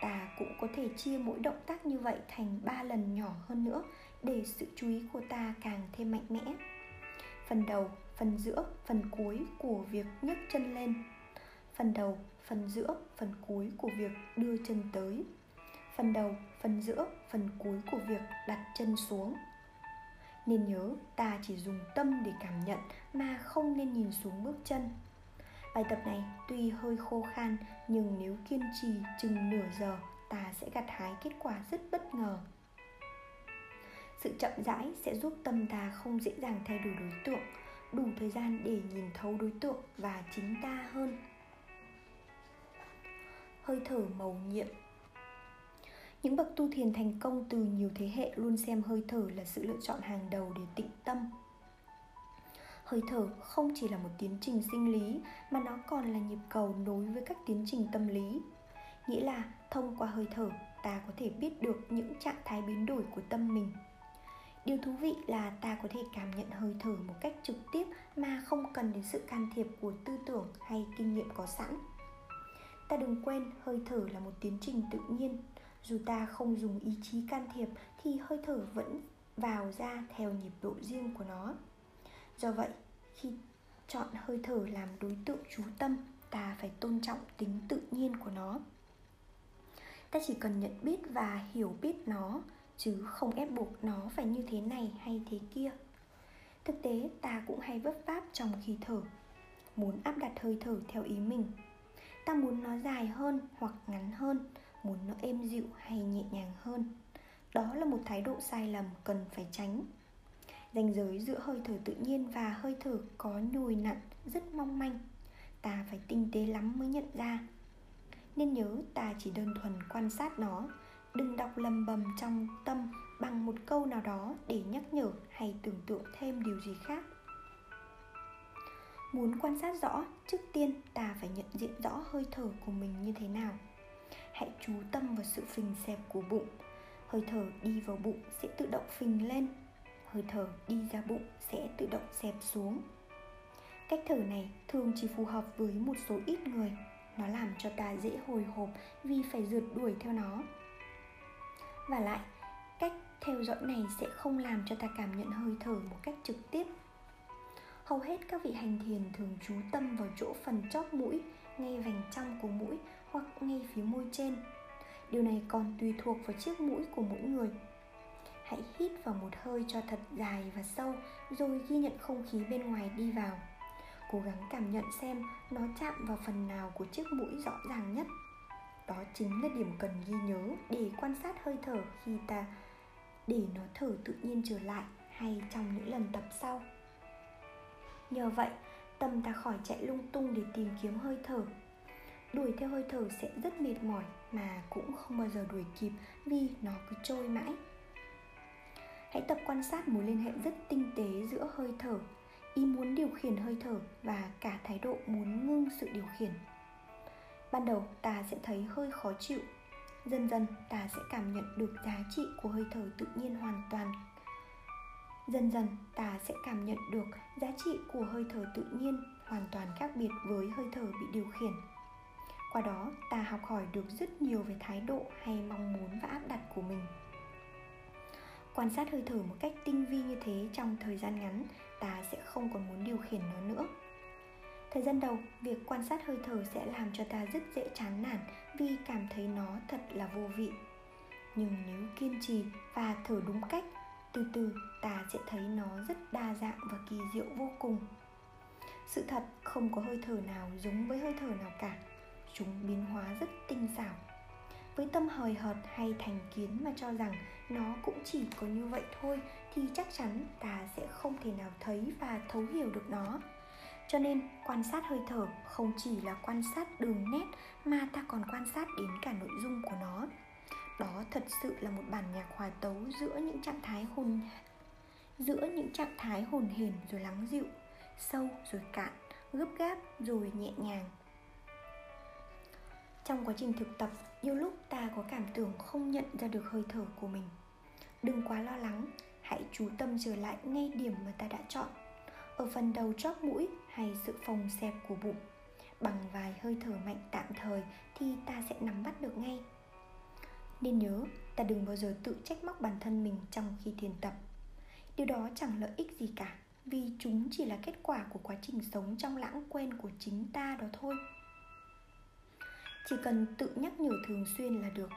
Ta cũng có thể chia mỗi động tác như vậy thành ba lần nhỏ hơn nữa để sự chú ý của ta càng thêm mạnh mẽ. Phần đầu phần giữa, phần cuối của việc nhấc chân lên. Phần đầu, phần giữa, phần cuối của việc đưa chân tới. Phần đầu, phần giữa, phần cuối của việc đặt chân xuống. Nên nhớ, ta chỉ dùng tâm để cảm nhận mà không nên nhìn xuống bước chân. Bài tập này tuy hơi khô khan, nhưng nếu kiên trì chừng nửa giờ, ta sẽ gặt hái kết quả rất bất ngờ. Sự chậm rãi sẽ giúp tâm ta không dễ dàng thay đổi đối tượng đủ thời gian để nhìn thấu đối tượng và chính ta hơn. Hơi thở màu nhiệm. Những bậc tu thiền thành công từ nhiều thế hệ luôn xem hơi thở là sự lựa chọn hàng đầu để tịnh tâm. Hơi thở không chỉ là một tiến trình sinh lý, mà nó còn là nhịp cầu nối với các tiến trình tâm lý. Nghĩa là thông qua hơi thở, ta có thể biết được những trạng thái biến đổi của tâm mình điều thú vị là ta có thể cảm nhận hơi thở một cách trực tiếp mà không cần đến sự can thiệp của tư tưởng hay kinh nghiệm có sẵn. Ta đừng quên, hơi thở là một tiến trình tự nhiên. Dù ta không dùng ý chí can thiệp thì hơi thở vẫn vào ra theo nhịp độ riêng của nó. Do vậy, khi chọn hơi thở làm đối tượng chú tâm, ta phải tôn trọng tính tự nhiên của nó. Ta chỉ cần nhận biết và hiểu biết nó chứ không ép buộc nó phải như thế này hay thế kia. Thực tế, ta cũng hay vấp váp trong khi thở, muốn áp đặt hơi thở theo ý mình. Ta muốn nó dài hơn hoặc ngắn hơn, muốn nó êm dịu hay nhẹ nhàng hơn. Đó là một thái độ sai lầm cần phải tránh. Ranh giới giữa hơi thở tự nhiên và hơi thở có nhồi nặn rất mong manh. Ta phải tinh tế lắm mới nhận ra. Nên nhớ ta chỉ đơn thuần quan sát nó đừng đọc lầm bầm trong tâm bằng một câu nào đó để nhắc nhở hay tưởng tượng thêm điều gì khác. Muốn quan sát rõ, trước tiên ta phải nhận diện rõ hơi thở của mình như thế nào. Hãy chú tâm vào sự phình xẹp của bụng. Hơi thở đi vào bụng sẽ tự động phình lên. Hơi thở đi ra bụng sẽ tự động xẹp xuống. Cách thở này thường chỉ phù hợp với một số ít người. Nó làm cho ta dễ hồi hộp vì phải rượt đuổi theo nó và lại, cách theo dõi này sẽ không làm cho ta cảm nhận hơi thở một cách trực tiếp. Hầu hết các vị hành thiền thường chú tâm vào chỗ phần chóp mũi, ngay vành trong của mũi hoặc ngay phía môi trên. Điều này còn tùy thuộc vào chiếc mũi của mỗi người. Hãy hít vào một hơi cho thật dài và sâu, rồi ghi nhận không khí bên ngoài đi vào. Cố gắng cảm nhận xem nó chạm vào phần nào của chiếc mũi rõ ràng nhất đó chính là điểm cần ghi nhớ để quan sát hơi thở khi ta để nó thở tự nhiên trở lại hay trong những lần tập sau. Nhờ vậy, tâm ta khỏi chạy lung tung để tìm kiếm hơi thở. Đuổi theo hơi thở sẽ rất mệt mỏi mà cũng không bao giờ đuổi kịp vì nó cứ trôi mãi. Hãy tập quan sát mối liên hệ rất tinh tế giữa hơi thở, ý muốn điều khiển hơi thở và cả thái độ muốn ngưng sự điều khiển ban đầu, ta sẽ thấy hơi khó chịu. Dần dần, ta sẽ cảm nhận được giá trị của hơi thở tự nhiên hoàn toàn. Dần dần, ta sẽ cảm nhận được giá trị của hơi thở tự nhiên hoàn toàn khác biệt với hơi thở bị điều khiển. Qua đó, ta học hỏi được rất nhiều về thái độ hay mong muốn và áp đặt của mình. Quan sát hơi thở một cách tinh vi như thế trong thời gian ngắn, ta sẽ không còn muốn điều khiển nó nữa thời gian đầu, việc quan sát hơi thở sẽ làm cho ta rất dễ chán nản vì cảm thấy nó thật là vô vị. Nhưng nếu kiên trì và thở đúng cách, từ từ ta sẽ thấy nó rất đa dạng và kỳ diệu vô cùng. Sự thật, không có hơi thở nào giống với hơi thở nào cả. Chúng biến hóa rất tinh xảo. Với tâm hời hợt hay thành kiến mà cho rằng nó cũng chỉ có như vậy thôi, thì chắc chắn ta sẽ không thể nào thấy và thấu hiểu được nó cho nên, quan sát hơi thở không chỉ là quan sát đường nét mà ta còn quan sát đến cả nội dung của nó. Đó thật sự là một bản nhạc hòa tấu giữa những trạng thái hồn, giữa những trạng thái hồn hển rồi lắng dịu, sâu rồi cạn, gấp gáp rồi nhẹ nhàng. Trong quá trình thực tập, nhiều lúc ta có cảm tưởng không nhận ra được hơi thở của mình. Đừng quá lo lắng, hãy chú tâm trở lại ngay điểm mà ta đã chọn ở phần đầu chóp mũi hay sự phồng xẹp của bụng. Bằng vài hơi thở mạnh tạm thời thì ta sẽ nắm bắt được ngay. Nên nhớ, ta đừng bao giờ tự trách móc bản thân mình trong khi thiền tập. Điều đó chẳng lợi ích gì cả, vì chúng chỉ là kết quả của quá trình sống trong lãng quên của chính ta đó thôi. Chỉ cần tự nhắc nhở thường xuyên là được.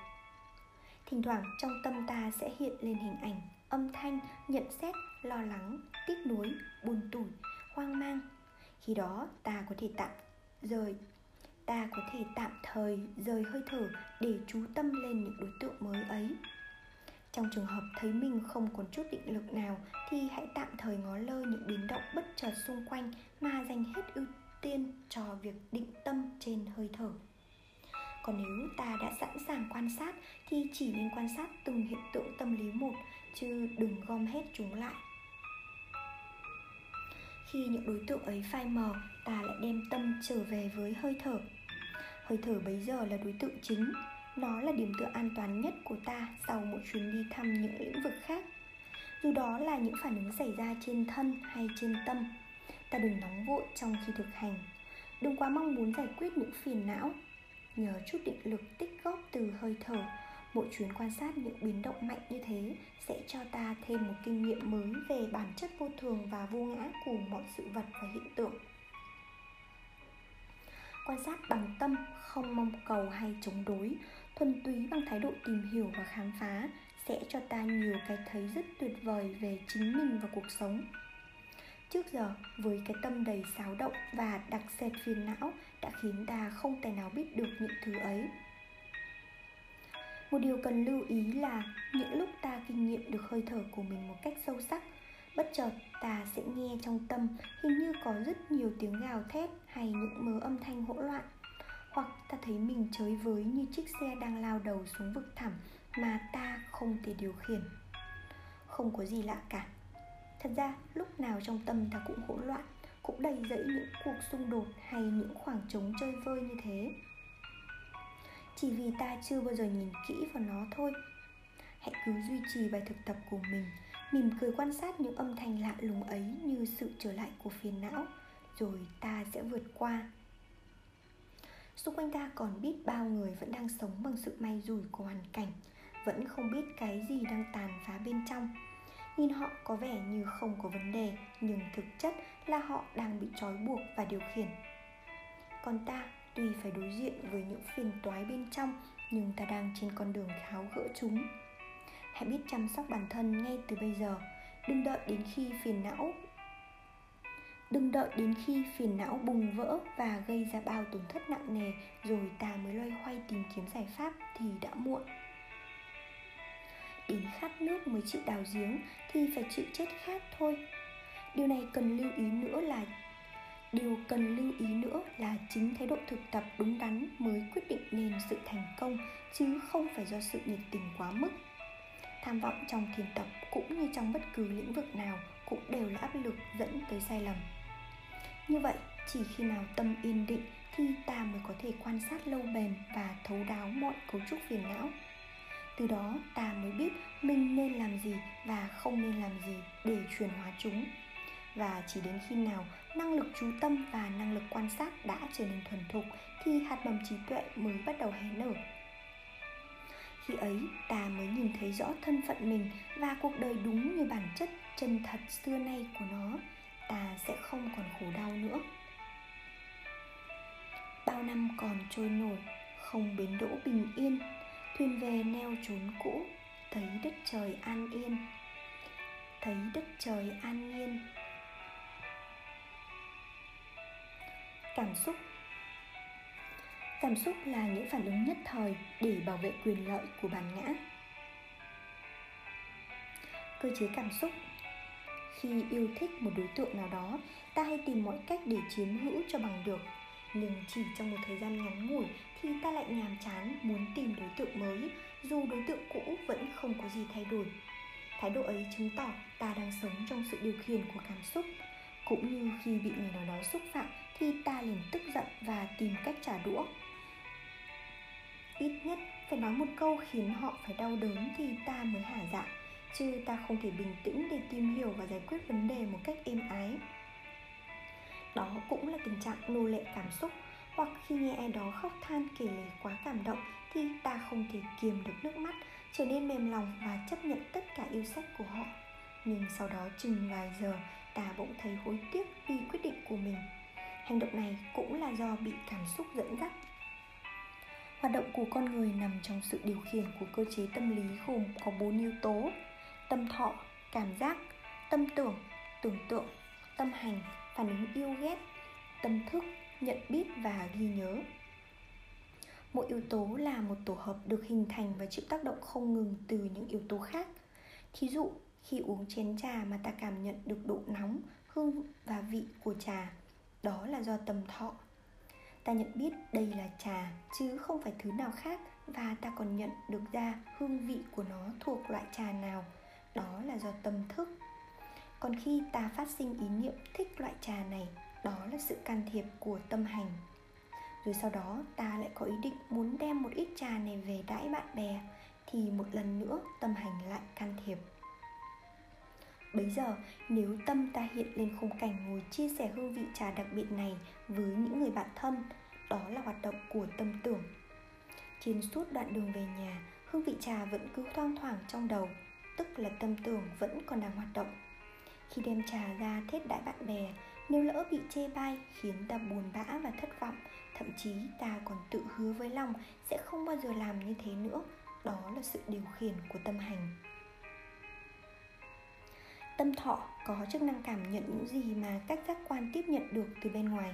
Thỉnh thoảng trong tâm ta sẽ hiện lên hình ảnh âm thanh, nhận xét lo lắng, tiếc nuối, buồn tủi, hoang mang. Khi đó, ta có thể tạm rời. Ta có thể tạm thời rời hơi thở để chú tâm lên những đối tượng mới ấy. Trong trường hợp thấy mình không còn chút định lực nào thì hãy tạm thời ngó lơ những biến động bất chợt xung quanh mà dành hết ưu tiên cho việc định tâm trên hơi thở. Còn nếu ta đã sẵn sàng quan sát thì chỉ nên quan sát từng hiện tượng tâm lý một, chứ đừng gom hết chúng lại khi những đối tượng ấy phai mờ, ta lại đem tâm trở về với hơi thở. Hơi thở bấy giờ là đối tượng chính. Nó là điểm tựa an toàn nhất của ta sau một chuyến đi thăm những lĩnh vực khác. Dù đó là những phản ứng xảy ra trên thân hay trên tâm, Ta đừng nóng vội trong khi thực hành. Đừng quá mong muốn giải quyết những phiền não. Nhờ chút định lực tích góp từ hơi thở Mỗi chuyến quan sát những biến động mạnh như thế sẽ cho ta thêm một kinh nghiệm mới về bản chất vô thường và vô ngã của mọi sự vật và hiện tượng. Quan sát bằng tâm, không mong cầu hay chống đối, thuần túy bằng thái độ tìm hiểu và khám phá sẽ cho ta nhiều cái thấy rất tuyệt vời về chính mình và cuộc sống. Trước giờ, với cái tâm đầy xáo động và đặc sệt phiền não đã khiến ta không thể nào biết được những thứ ấy một điều cần lưu ý là những lúc ta kinh nghiệm được hơi thở của mình một cách sâu sắc, bất chợt ta sẽ nghe trong tâm hình như có rất nhiều tiếng gào thét hay những mớ âm thanh hỗn loạn. Hoặc ta thấy mình chới với như chiếc xe đang lao đầu xuống vực thẳm mà ta không thể điều khiển. Không có gì lạ cả. Thật ra, lúc nào trong tâm ta cũng hỗn loạn, cũng đầy dẫy những cuộc xung đột hay những khoảng trống chơi vơi như thế chỉ vì ta chưa bao giờ nhìn kỹ vào nó thôi. Hãy cứ duy trì bài thực tập của mình, mỉm cười quan sát những âm thanh lạ lùng ấy như sự trở lại của phiền não, rồi ta sẽ vượt qua. Xung quanh ta còn biết bao người vẫn đang sống bằng sự may rủi của hoàn cảnh, vẫn không biết cái gì đang tàn phá bên trong. Nhìn họ có vẻ như không có vấn đề, nhưng thực chất là họ đang bị trói buộc và điều khiển. Còn ta tuy phải đối diện với những phiền toái bên trong, nhưng ta đang trên con đường tháo gỡ chúng. Hãy biết chăm sóc bản thân ngay từ bây giờ. Đừng đợi đến khi phiền não, đừng đợi đến khi phiền não bùng vỡ và gây ra bao tổn thất nặng nề, rồi ta mới loay hoay tìm kiếm giải pháp thì đã muộn. Đến khát nước mới chịu đào giếng thì phải chịu chết khát thôi. Điều này cần lưu ý nữa là điều cần lưu ý nữa là chính thái độ thực tập đúng đắn mới quyết định nên sự thành công, chứ không phải do sự nhiệt tình quá mức. Tham vọng trong thiền tập cũng như trong bất cứ lĩnh vực nào cũng đều là áp lực dẫn tới sai lầm. Như vậy, chỉ khi nào tâm yên định thì ta mới có thể quan sát lâu bền và thấu đáo mọi cấu trúc phiền não. Từ đó, ta mới biết mình nên làm gì và không nên làm gì để chuyển hóa chúng. Và chỉ đến khi nào năng lực chú tâm và năng lực quan sát đã trở nên thuần thục thì hạt mầm trí tuệ mới bắt đầu hé nở. Khi ấy, ta mới nhìn thấy rõ thân phận mình và cuộc đời đúng như bản chất chân thật xưa nay của nó. Ta sẽ không còn khổ đau nữa. Bao năm còn trôi nổi, không bến đỗ bình yên, thuyền về neo trốn cũ, thấy đất trời an yên. Thấy đất trời an yên cảm xúc. Cảm xúc là những phản ứng nhất thời để bảo vệ quyền lợi của bản ngã. Cơ chế cảm xúc. Khi yêu thích một đối tượng nào đó, ta hay tìm mọi cách để chiếm hữu cho bằng được. Nhưng chỉ trong một thời gian ngắn ngủi thì ta lại nhàm chán muốn tìm đối tượng mới, dù đối tượng cũ vẫn không có gì thay đổi. Thái độ ấy chứng tỏ ta đang sống trong sự điều khiển của cảm xúc cũng như khi bị người nào đó xúc phạm thì ta liền tức giận và tìm cách trả đũa. Ít nhất phải nói một câu khiến họ phải đau đớn thì ta mới hả dạ chứ ta không thể bình tĩnh để tìm hiểu và giải quyết vấn đề một cách êm ái. Đó cũng là tình trạng nô lệ cảm xúc, hoặc khi nghe ai đó khóc than kể lể quá cảm động thì ta không thể kiềm được nước mắt, trở nên mềm lòng và chấp nhận tất cả yêu sách của họ. Nhưng sau đó chừng vài giờ ta bỗng thấy hối tiếc vì quyết định của mình. Hành động này cũng là do bị cảm xúc dẫn dắt. Hoạt động của con người nằm trong sự điều khiển của cơ chế tâm lý gồm có bốn yếu tố tâm thọ, cảm giác, tâm tưởng tưởng tượng, tâm hành, phản ứng yêu ghét, tâm thức, nhận biết và ghi nhớ. Mỗi yếu tố là một tổ hợp được hình thành và chịu tác động không ngừng từ những yếu tố khác. Thí dụ khi uống chén trà mà ta cảm nhận được độ nóng, hương và vị của trà. Đó là do tầm thọ. Ta nhận biết đây là trà, chứ không phải thứ nào khác và ta còn nhận được ra hương vị của nó thuộc loại trà nào. Đó là do tâm thức. Còn khi ta phát sinh ý niệm thích loại trà này, đó là sự can thiệp của tâm hành. Rồi sau đó, ta lại có ý định muốn đem một ít trà này về đãi bạn bè, thì một lần nữa tâm hành lại can thiệp. Bấy giờ, nếu tâm ta hiện lên khung cảnh ngồi chia sẻ hương vị trà đặc biệt này với những người bạn thân, đó là hoạt động của tâm tưởng. Trên suốt đoạn đường về nhà, hương vị trà vẫn cứ thoang thoảng trong đầu, tức là tâm tưởng vẫn còn đang hoạt động. Khi đem trà ra thết đại bạn bè, nếu lỡ bị chê bai khiến ta buồn bã và thất vọng, thậm chí ta còn tự hứa với lòng sẽ không bao giờ làm như thế nữa, đó là sự điều khiển của tâm hành. Tâm thọ có chức năng cảm nhận những gì mà các giác quan tiếp nhận được từ bên ngoài.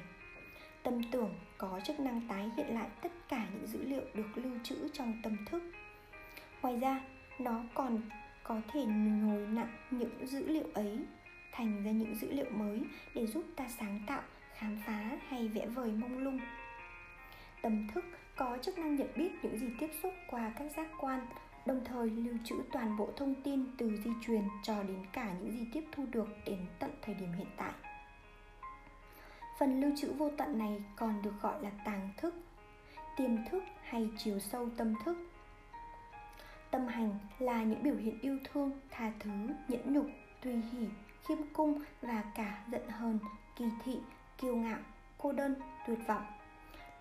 Tâm tưởng có chức năng tái hiện lại tất cả những dữ liệu được lưu trữ trong tâm thức. Ngoài ra, nó còn có thể nhồi nặng những dữ liệu ấy thành ra những dữ liệu mới để giúp ta sáng tạo, khám phá hay vẽ vời mông lung. Tâm thức có chức năng nhận biết những gì tiếp xúc qua các giác quan đồng thời lưu trữ toàn bộ thông tin từ di truyền cho đến cả những gì tiếp thu được đến tận thời điểm hiện tại. Phần lưu trữ vô tận này còn được gọi là tàng thức, tiềm thức hay chiều sâu tâm thức. Tâm hành là những biểu hiện yêu thương, tha thứ, nhẫn nhục, tùy hỷ, khiêm cung và cả giận hờn, kỳ thị, kiêu ngạo, cô đơn, tuyệt vọng.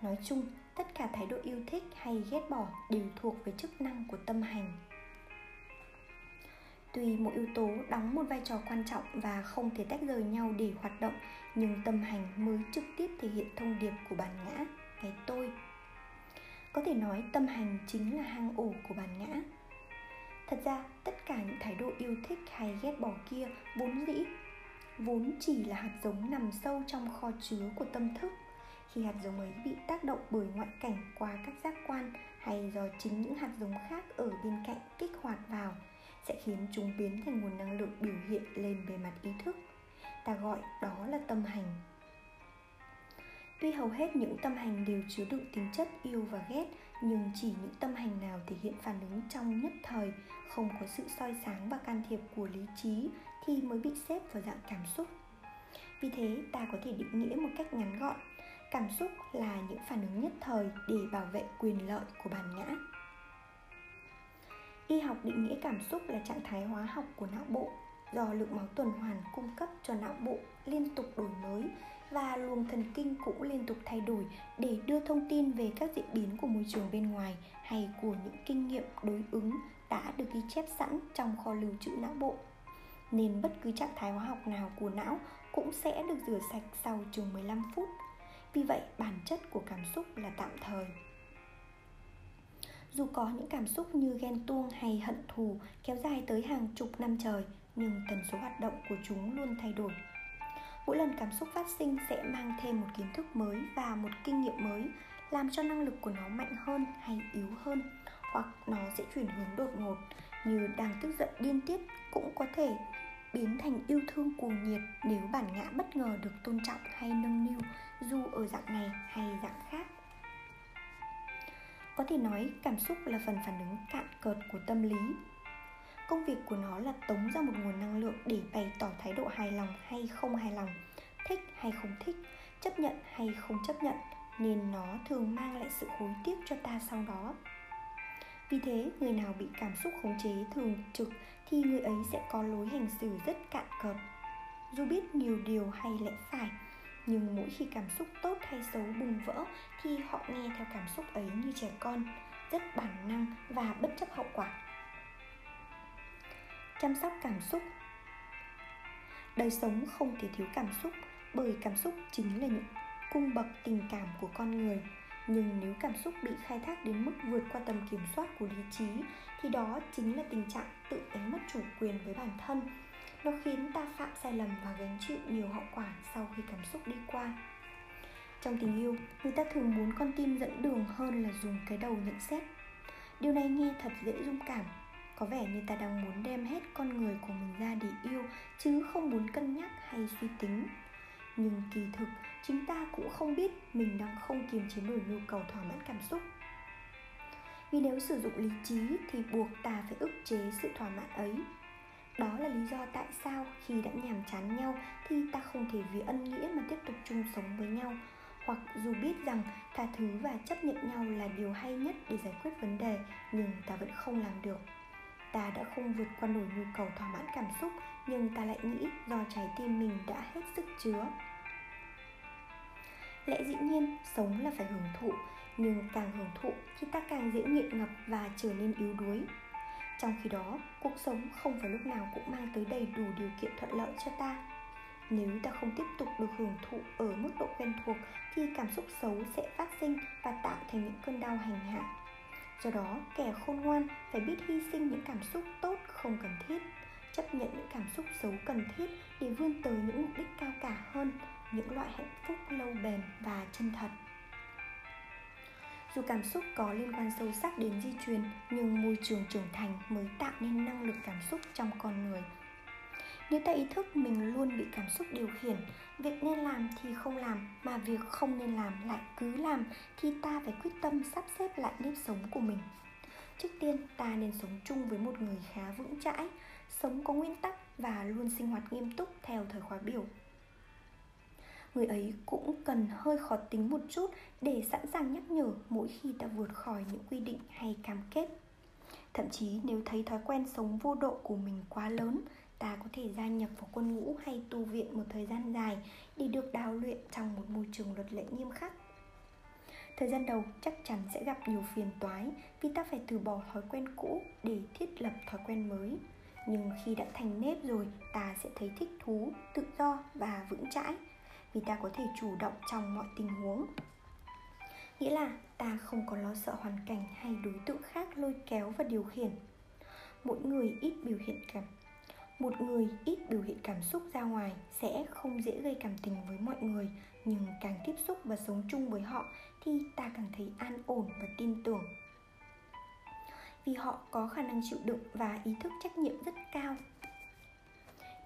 Nói chung, tất cả thái độ yêu thích hay ghét bỏ đều thuộc về chức năng của tâm hành Tuy mỗi yếu tố đóng một vai trò quan trọng và không thể tách rời nhau để hoạt động, nhưng tâm hành mới trực tiếp thể hiện thông điệp của bản ngã, cái tôi. Có thể nói tâm hành chính là hang ổ của bản ngã. Thật ra, tất cả những thái độ yêu thích hay ghét bỏ kia vốn dĩ vốn chỉ là hạt giống nằm sâu trong kho chứa của tâm thức khi hạt giống ấy bị tác động bởi ngoại cảnh qua các giác quan hay do chính những hạt giống khác ở bên cạnh kích hoạt vào, sẽ khiến chúng biến thành nguồn năng lượng biểu hiện lên bề mặt ý thức. Ta gọi đó là tâm hành. Tuy hầu hết những tâm hành đều chứa đựng tính chất yêu và ghét, nhưng chỉ những tâm hành nào thể hiện phản ứng trong nhất thời, không có sự soi sáng và can thiệp của lý trí thì mới bị xếp vào dạng cảm xúc. Vì thế, ta có thể định nghĩa một cách ngắn gọn cảm xúc là những phản ứng nhất thời để bảo vệ quyền lợi của bản ngã y học định nghĩa cảm xúc là trạng thái hóa học của não bộ do lượng máu tuần hoàn cung cấp cho não bộ liên tục đổi mới và luồng thần kinh cũng liên tục thay đổi để đưa thông tin về các diễn biến của môi trường bên ngoài hay của những kinh nghiệm đối ứng đã được ghi chép sẵn trong kho lưu trữ não bộ. Nên bất cứ trạng thái hóa học nào của não cũng sẽ được rửa sạch sau chừng 15 phút vì vậy, bản chất của cảm xúc là tạm thời. Dù có những cảm xúc như ghen tuông hay hận thù kéo dài tới hàng chục năm trời, nhưng tần số hoạt động của chúng luôn thay đổi. Mỗi lần cảm xúc phát sinh sẽ mang thêm một kiến thức mới và một kinh nghiệm mới, làm cho năng lực của nó mạnh hơn hay yếu hơn, hoặc nó sẽ chuyển hướng đột ngột, như đang tức giận điên tiết cũng có thể biến thành yêu thương cuồng nhiệt nếu bản ngã bất ngờ được tôn trọng hay nâng niu dù ở dạng này hay dạng khác. Có thể nói cảm xúc là phần phản ứng cạn cợt của tâm lý. Công việc của nó là tống ra một nguồn năng lượng để bày tỏ thái độ hài lòng hay không hài lòng, thích hay không thích, chấp nhận hay không chấp nhận, nên nó thường mang lại sự hối tiếc cho ta sau đó. Vì thế, người nào bị cảm xúc khống chế thường trực thì người ấy sẽ có lối hành xử rất cạn cợt. Dù biết nhiều điều hay lẽ phải nhưng mỗi khi cảm xúc tốt hay xấu bùng vỡ thì họ nghe theo cảm xúc ấy như trẻ con, rất bản năng và bất chấp hậu quả. Chăm sóc cảm xúc. Đời sống không thể thiếu cảm xúc, bởi cảm xúc chính là những cung bậc tình cảm của con người. Nhưng nếu cảm xúc bị khai thác đến mức vượt qua tầm kiểm soát của lý trí, thì đó chính là tình trạng tự đánh mất chủ quyền với bản thân nó khiến ta phạm sai lầm và gánh chịu nhiều hậu quả sau khi cảm xúc đi qua. Trong tình yêu, người ta thường muốn con tim dẫn đường hơn là dùng cái đầu nhận xét. Điều này nghe thật dễ dung cảm. Có vẻ như ta đang muốn đem hết con người của mình ra để yêu, chứ không muốn cân nhắc hay suy tính. Nhưng kỳ thực, chính ta cũng không biết mình đang không kiềm chế nổi nhu cầu thỏa mãn cảm xúc. Vì nếu sử dụng lý trí thì buộc ta phải ức chế sự thỏa mãn ấy đó là lý do tại sao khi đã nhàm chán nhau thì ta không thể vì ân nghĩa mà tiếp tục chung sống với nhau. Hoặc dù biết rằng tha thứ và chấp nhận nhau là điều hay nhất để giải quyết vấn đề, nhưng ta vẫn không làm được. Ta đã không vượt qua nổi nhu cầu thỏa mãn cảm xúc, nhưng ta lại nghĩ do trái tim mình đã hết sức chứa. Lẽ dĩ nhiên, sống là phải hưởng thụ, nhưng càng hưởng thụ thì ta càng dễ nghiện ngập và trở nên yếu đuối trong khi đó, cuộc sống không phải lúc nào cũng mang tới đầy đủ điều kiện thuận lợi cho ta. Nếu ta không tiếp tục được hưởng thụ ở mức độ quen thuộc, thì cảm xúc xấu sẽ phát sinh và tạo thành những cơn đau hành hạ. Do đó, kẻ khôn ngoan phải biết hy sinh những cảm xúc tốt không cần thiết, chấp nhận những cảm xúc xấu cần thiết để vươn tới những mục đích cao cả hơn, những loại hạnh phúc lâu bền và chân thật dù cảm xúc có liên quan sâu sắc đến di truyền, nhưng môi trường trưởng thành mới tạo nên năng lực cảm xúc trong con người. Nếu ta ý thức mình luôn bị cảm xúc điều khiển, việc nên làm thì không làm, mà việc không nên làm lại cứ làm thì ta phải quyết tâm sắp xếp lại nếp sống của mình. Trước tiên, ta nên sống chung với một người khá vững chãi, sống có nguyên tắc và luôn sinh hoạt nghiêm túc theo thời khóa biểu người ấy cũng cần hơi khó tính một chút để sẵn sàng nhắc nhở mỗi khi ta vượt khỏi những quy định hay cam kết. Thậm chí nếu thấy thói quen sống vô độ của mình quá lớn, ta có thể gia nhập vào quân ngũ hay tu viện một thời gian dài để được đào luyện trong một môi trường luật lệ nghiêm khắc. Thời gian đầu chắc chắn sẽ gặp nhiều phiền toái vì ta phải từ bỏ thói quen cũ để thiết lập thói quen mới. Nhưng khi đã thành nếp rồi, ta sẽ thấy thích thú, tự do và vững chãi vì ta có thể chủ động trong mọi tình huống. Nghĩa là, ta không có lo sợ hoàn cảnh hay đối tượng khác lôi kéo và điều khiển. Mỗi người ít biểu hiện cảm, một người ít biểu hiện cảm xúc ra ngoài sẽ không dễ gây cảm tình với mọi người, nhưng càng tiếp xúc và sống chung với họ thì ta càng thấy an ổn và tin tưởng. Vì họ có khả năng chịu đựng và ý thức trách nhiệm rất cao.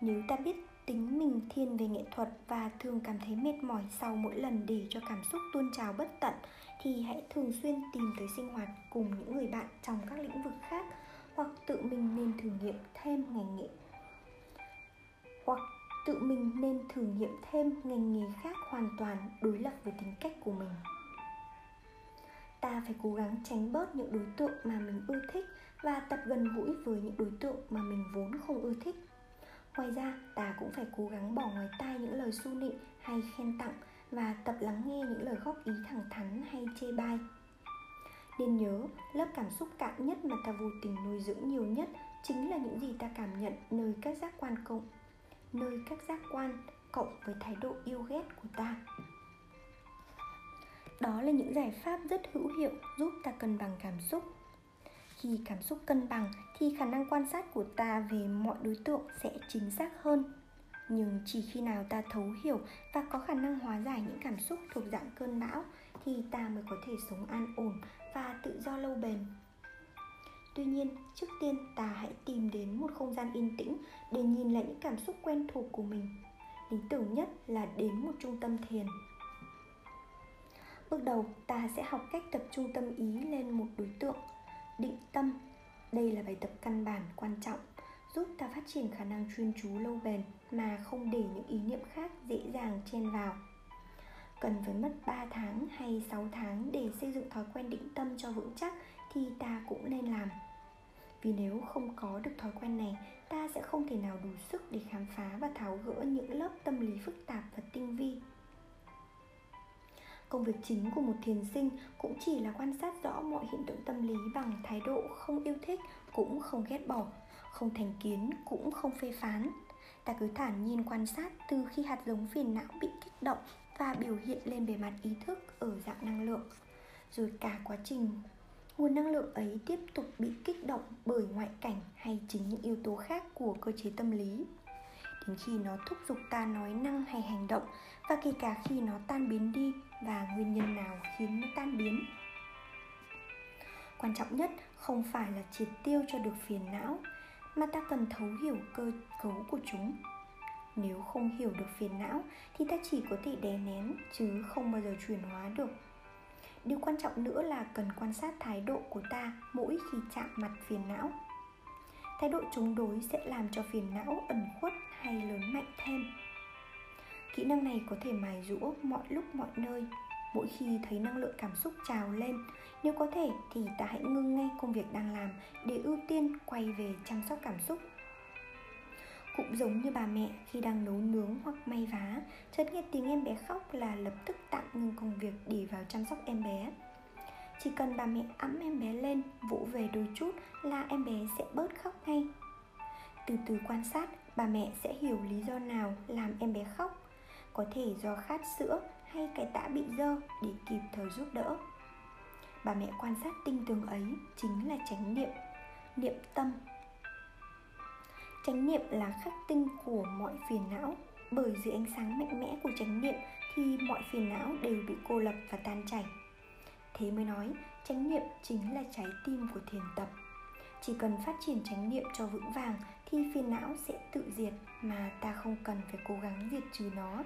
Nếu ta biết tính mình thiên về nghệ thuật và thường cảm thấy mệt mỏi sau mỗi lần để cho cảm xúc tuôn trào bất tận, thì hãy thường xuyên tìm tới sinh hoạt cùng những người bạn trong các lĩnh vực khác hoặc tự mình nên thử nghiệm thêm ngành nghệ hoặc tự mình nên thử nghiệm thêm ngành nghề khác hoàn toàn đối lập với tính cách của mình. Ta phải cố gắng tránh bớt những đối tượng mà mình ưa thích và tập gần gũi với những đối tượng mà mình vốn không ưa thích ngoài ra, ta cũng phải cố gắng bỏ ngoài tai những lời su nịnh hay khen tặng và tập lắng nghe những lời góp ý thẳng thắn hay chê bai. Nên nhớ, lớp cảm xúc cạn nhất mà ta vô tình nuôi dưỡng nhiều nhất chính là những gì ta cảm nhận nơi các giác quan cộng, nơi các giác quan cộng với thái độ yêu ghét của ta. Đó là những giải pháp rất hữu hiệu giúp ta cân bằng cảm xúc. Khi cảm xúc cân bằng thì khả năng quan sát của ta về mọi đối tượng sẽ chính xác hơn. Nhưng chỉ khi nào ta thấu hiểu và có khả năng hóa giải những cảm xúc thuộc dạng cơn bão thì ta mới có thể sống an ổn và tự do lâu bền. Tuy nhiên, trước tiên ta hãy tìm đến một không gian yên tĩnh để nhìn lại những cảm xúc quen thuộc của mình. Lý tưởng nhất là đến một trung tâm thiền. Bước đầu, ta sẽ học cách tập trung tâm ý lên một đối tượng. Định tâm đây là bài tập căn bản quan trọng, giúp ta phát triển khả năng chuyên chú lâu bền mà không để những ý niệm khác dễ dàng chen vào. Cần phải mất 3 tháng hay 6 tháng để xây dựng thói quen định tâm cho vững chắc thì ta cũng nên làm. Vì nếu không có được thói quen này, ta sẽ không thể nào đủ sức để khám phá và tháo gỡ những lớp tâm lý phức tạp và tinh vi công việc chính của một thiền sinh cũng chỉ là quan sát rõ mọi hiện tượng tâm lý bằng thái độ không yêu thích, cũng không ghét bỏ, không thành kiến, cũng không phê phán. Ta cứ thản nhiên quan sát từ khi hạt giống phiền não bị kích động và biểu hiện lên bề mặt ý thức ở dạng năng lượng. Rồi cả quá trình, nguồn năng lượng ấy tiếp tục bị kích động bởi ngoại cảnh hay chính những yếu tố khác của cơ chế tâm lý đến khi nó thúc giục ta nói năng hay hành động, và kể cả khi nó tan biến đi, và nguyên nhân nào khiến nó tan biến. Quan trọng nhất không phải là triệt tiêu cho được phiền não, mà ta cần thấu hiểu cơ cấu của chúng. Nếu không hiểu được phiền não, thì ta chỉ có thể đè nén, chứ không bao giờ chuyển hóa được. Điều quan trọng nữa là cần quan sát thái độ của ta mỗi khi chạm mặt phiền não thái độ chống đối sẽ làm cho phiền não, ẩn khuất hay lớn mạnh thêm. Kỹ năng này có thể mài rũa mọi lúc mọi nơi. Mỗi khi thấy năng lượng cảm xúc trào lên, nếu có thể thì ta hãy ngưng ngay công việc đang làm để ưu tiên quay về chăm sóc cảm xúc. Cũng giống như bà mẹ khi đang nấu nướng hoặc may vá, chợt nghe tiếng em bé khóc là lập tức tạm ngừng công việc để vào chăm sóc em bé chỉ cần bà mẹ ẵm em bé lên, vỗ về đôi chút là em bé sẽ bớt khóc ngay. Từ từ quan sát, bà mẹ sẽ hiểu lý do nào làm em bé khóc. Có thể do khát sữa hay cái tã bị dơ để kịp thời giúp đỡ. Bà mẹ quan sát tinh tường ấy chính là chánh niệm niệm tâm. Chánh niệm là khắc tinh của mọi phiền não. Bởi dưới ánh sáng mạnh mẽ của chánh niệm thì mọi phiền não đều bị cô lập và tan chảy thế mới nói, chánh niệm chính là trái tim của thiền tập. Chỉ cần phát triển chánh niệm cho vững vàng thì phiền não sẽ tự diệt mà ta không cần phải cố gắng diệt trừ nó.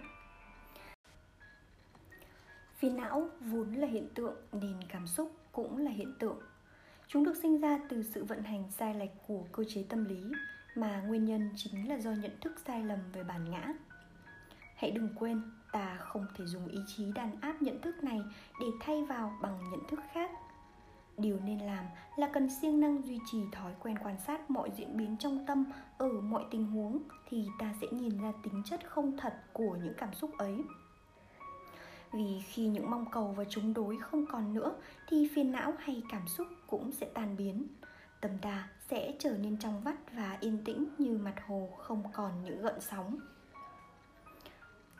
Phiền não vốn là hiện tượng, nên cảm xúc cũng là hiện tượng. Chúng được sinh ra từ sự vận hành sai lệch của cơ chế tâm lý, mà nguyên nhân chính là do nhận thức sai lầm về bản ngã. Hãy đừng quên ta không thể dùng ý chí đàn áp nhận thức này để thay vào bằng nhận thức khác. Điều nên làm là cần siêng năng duy trì thói quen quan sát mọi diễn biến trong tâm ở mọi tình huống thì ta sẽ nhìn ra tính chất không thật của những cảm xúc ấy. Vì khi những mong cầu và chống đối không còn nữa thì phiền não hay cảm xúc cũng sẽ tan biến. Tâm ta sẽ trở nên trong vắt và yên tĩnh như mặt hồ không còn những gợn sóng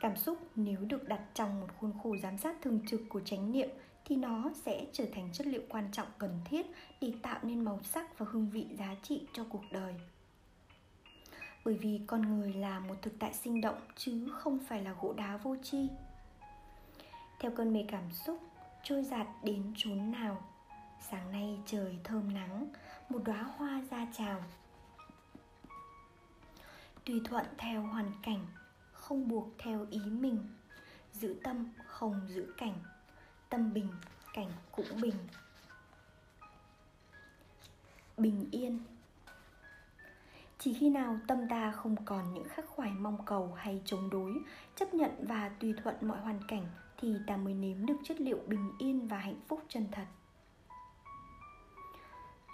cảm xúc nếu được đặt trong một khuôn khổ giám sát thường trực của chánh niệm thì nó sẽ trở thành chất liệu quan trọng cần thiết để tạo nên màu sắc và hương vị giá trị cho cuộc đời. Bởi vì con người là một thực tại sinh động chứ không phải là gỗ đá vô tri. Theo cơn mê cảm xúc, trôi giạt đến chốn nào? Sáng nay trời thơm nắng, một đóa hoa ra chào tùy thuận theo hoàn cảnh không buộc theo ý mình. Giữ tâm không giữ cảnh, tâm bình, cảnh cũng bình. Bình yên. Chỉ khi nào tâm ta không còn những khắc khoải mong cầu hay chống đối, chấp nhận và tùy thuận mọi hoàn cảnh thì ta mới nếm được chất liệu bình yên và hạnh phúc chân thật.